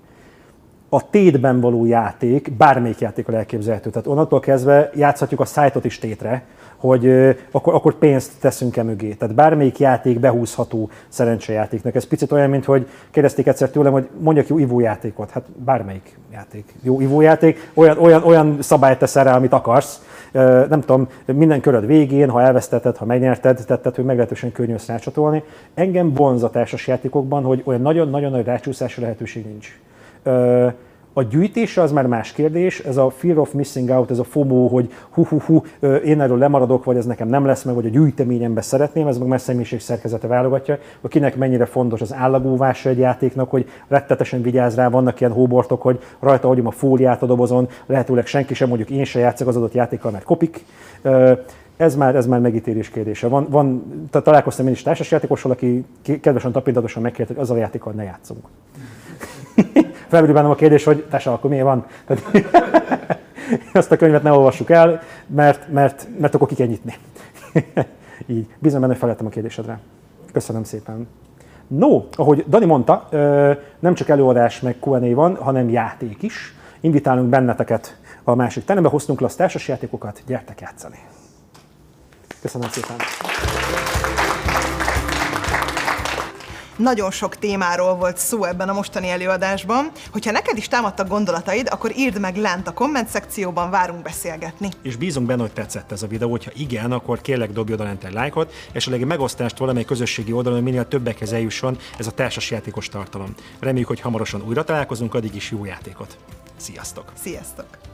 a tétben való játék, bármelyik játékkal elképzelhető. Tehát onnantól kezdve játszhatjuk a szájtot is tétre, hogy akkor, akkor pénzt teszünk-e mögé. Tehát bármelyik játék behúzható szerencsejátéknak. Ez picit olyan, mint hogy kérdezték egyszer tőlem, hogy mondjak jó ivójátékot. Hát bármelyik játék. Jó ivójáték, olyan, olyan, olyan szabályt teszel rá, amit akarsz. Nem tudom, minden köröd végén, ha elvesztetted, ha megnyerted, tetted, hogy meglehetősen könnyű rácsatolni. Engem vonz a társas játékokban, hogy olyan nagyon-nagyon nagy rácsúszási lehetőség nincs. A gyűjtése az már más kérdés, ez a fear of missing out, ez a FOMO, hogy hu hu hu, én erről lemaradok, vagy ez nekem nem lesz meg, vagy a gyűjteményembe szeretném, ez meg már személyiség szerkezete válogatja, hogy kinek mennyire fontos az állagóvása egy játéknak, hogy rettetesen vigyáz rá, vannak ilyen hóbortok, hogy rajta hagyom a fóliát a dobozon, lehetőleg senki sem, mondjuk én se játszok az adott játékkal, mert kopik. Ez már, ez már megítélés kérdése. Van, van, találkoztam én is társasjátékossal, aki kedvesen tapintatosan megkért, hogy az a játékkal ne játszunk. Felmerül bennem a kérdés, hogy társa, akkor miért van? Tehát, azt a könyvet ne olvassuk el, mert, mert, mert akkor ki kell nyitni. Így. Bízom benne, hogy a kérdésedre. Köszönöm szépen. No, ahogy Dani mondta, nem csak előadás meg Q&A van, hanem játék is. Invitálunk benneteket a másik terembe, hoztunk le a társasjátékokat, gyertek játszani. Köszönöm szépen. Nagyon sok témáról volt szó ebben a mostani előadásban. Hogyha neked is támadtak gondolataid, akkor írd meg lent a komment szekcióban, várunk beszélgetni. És bízunk benne, hogy tetszett ez a videó, hogyha igen, akkor kérlek dobj oda lent egy lájkot, és egy megosztást valamely közösségi oldalon, hogy minél többekhez eljusson ez a társas játékos tartalom. Reméljük, hogy hamarosan újra találkozunk, addig is jó játékot. Sziasztok! Sziasztok!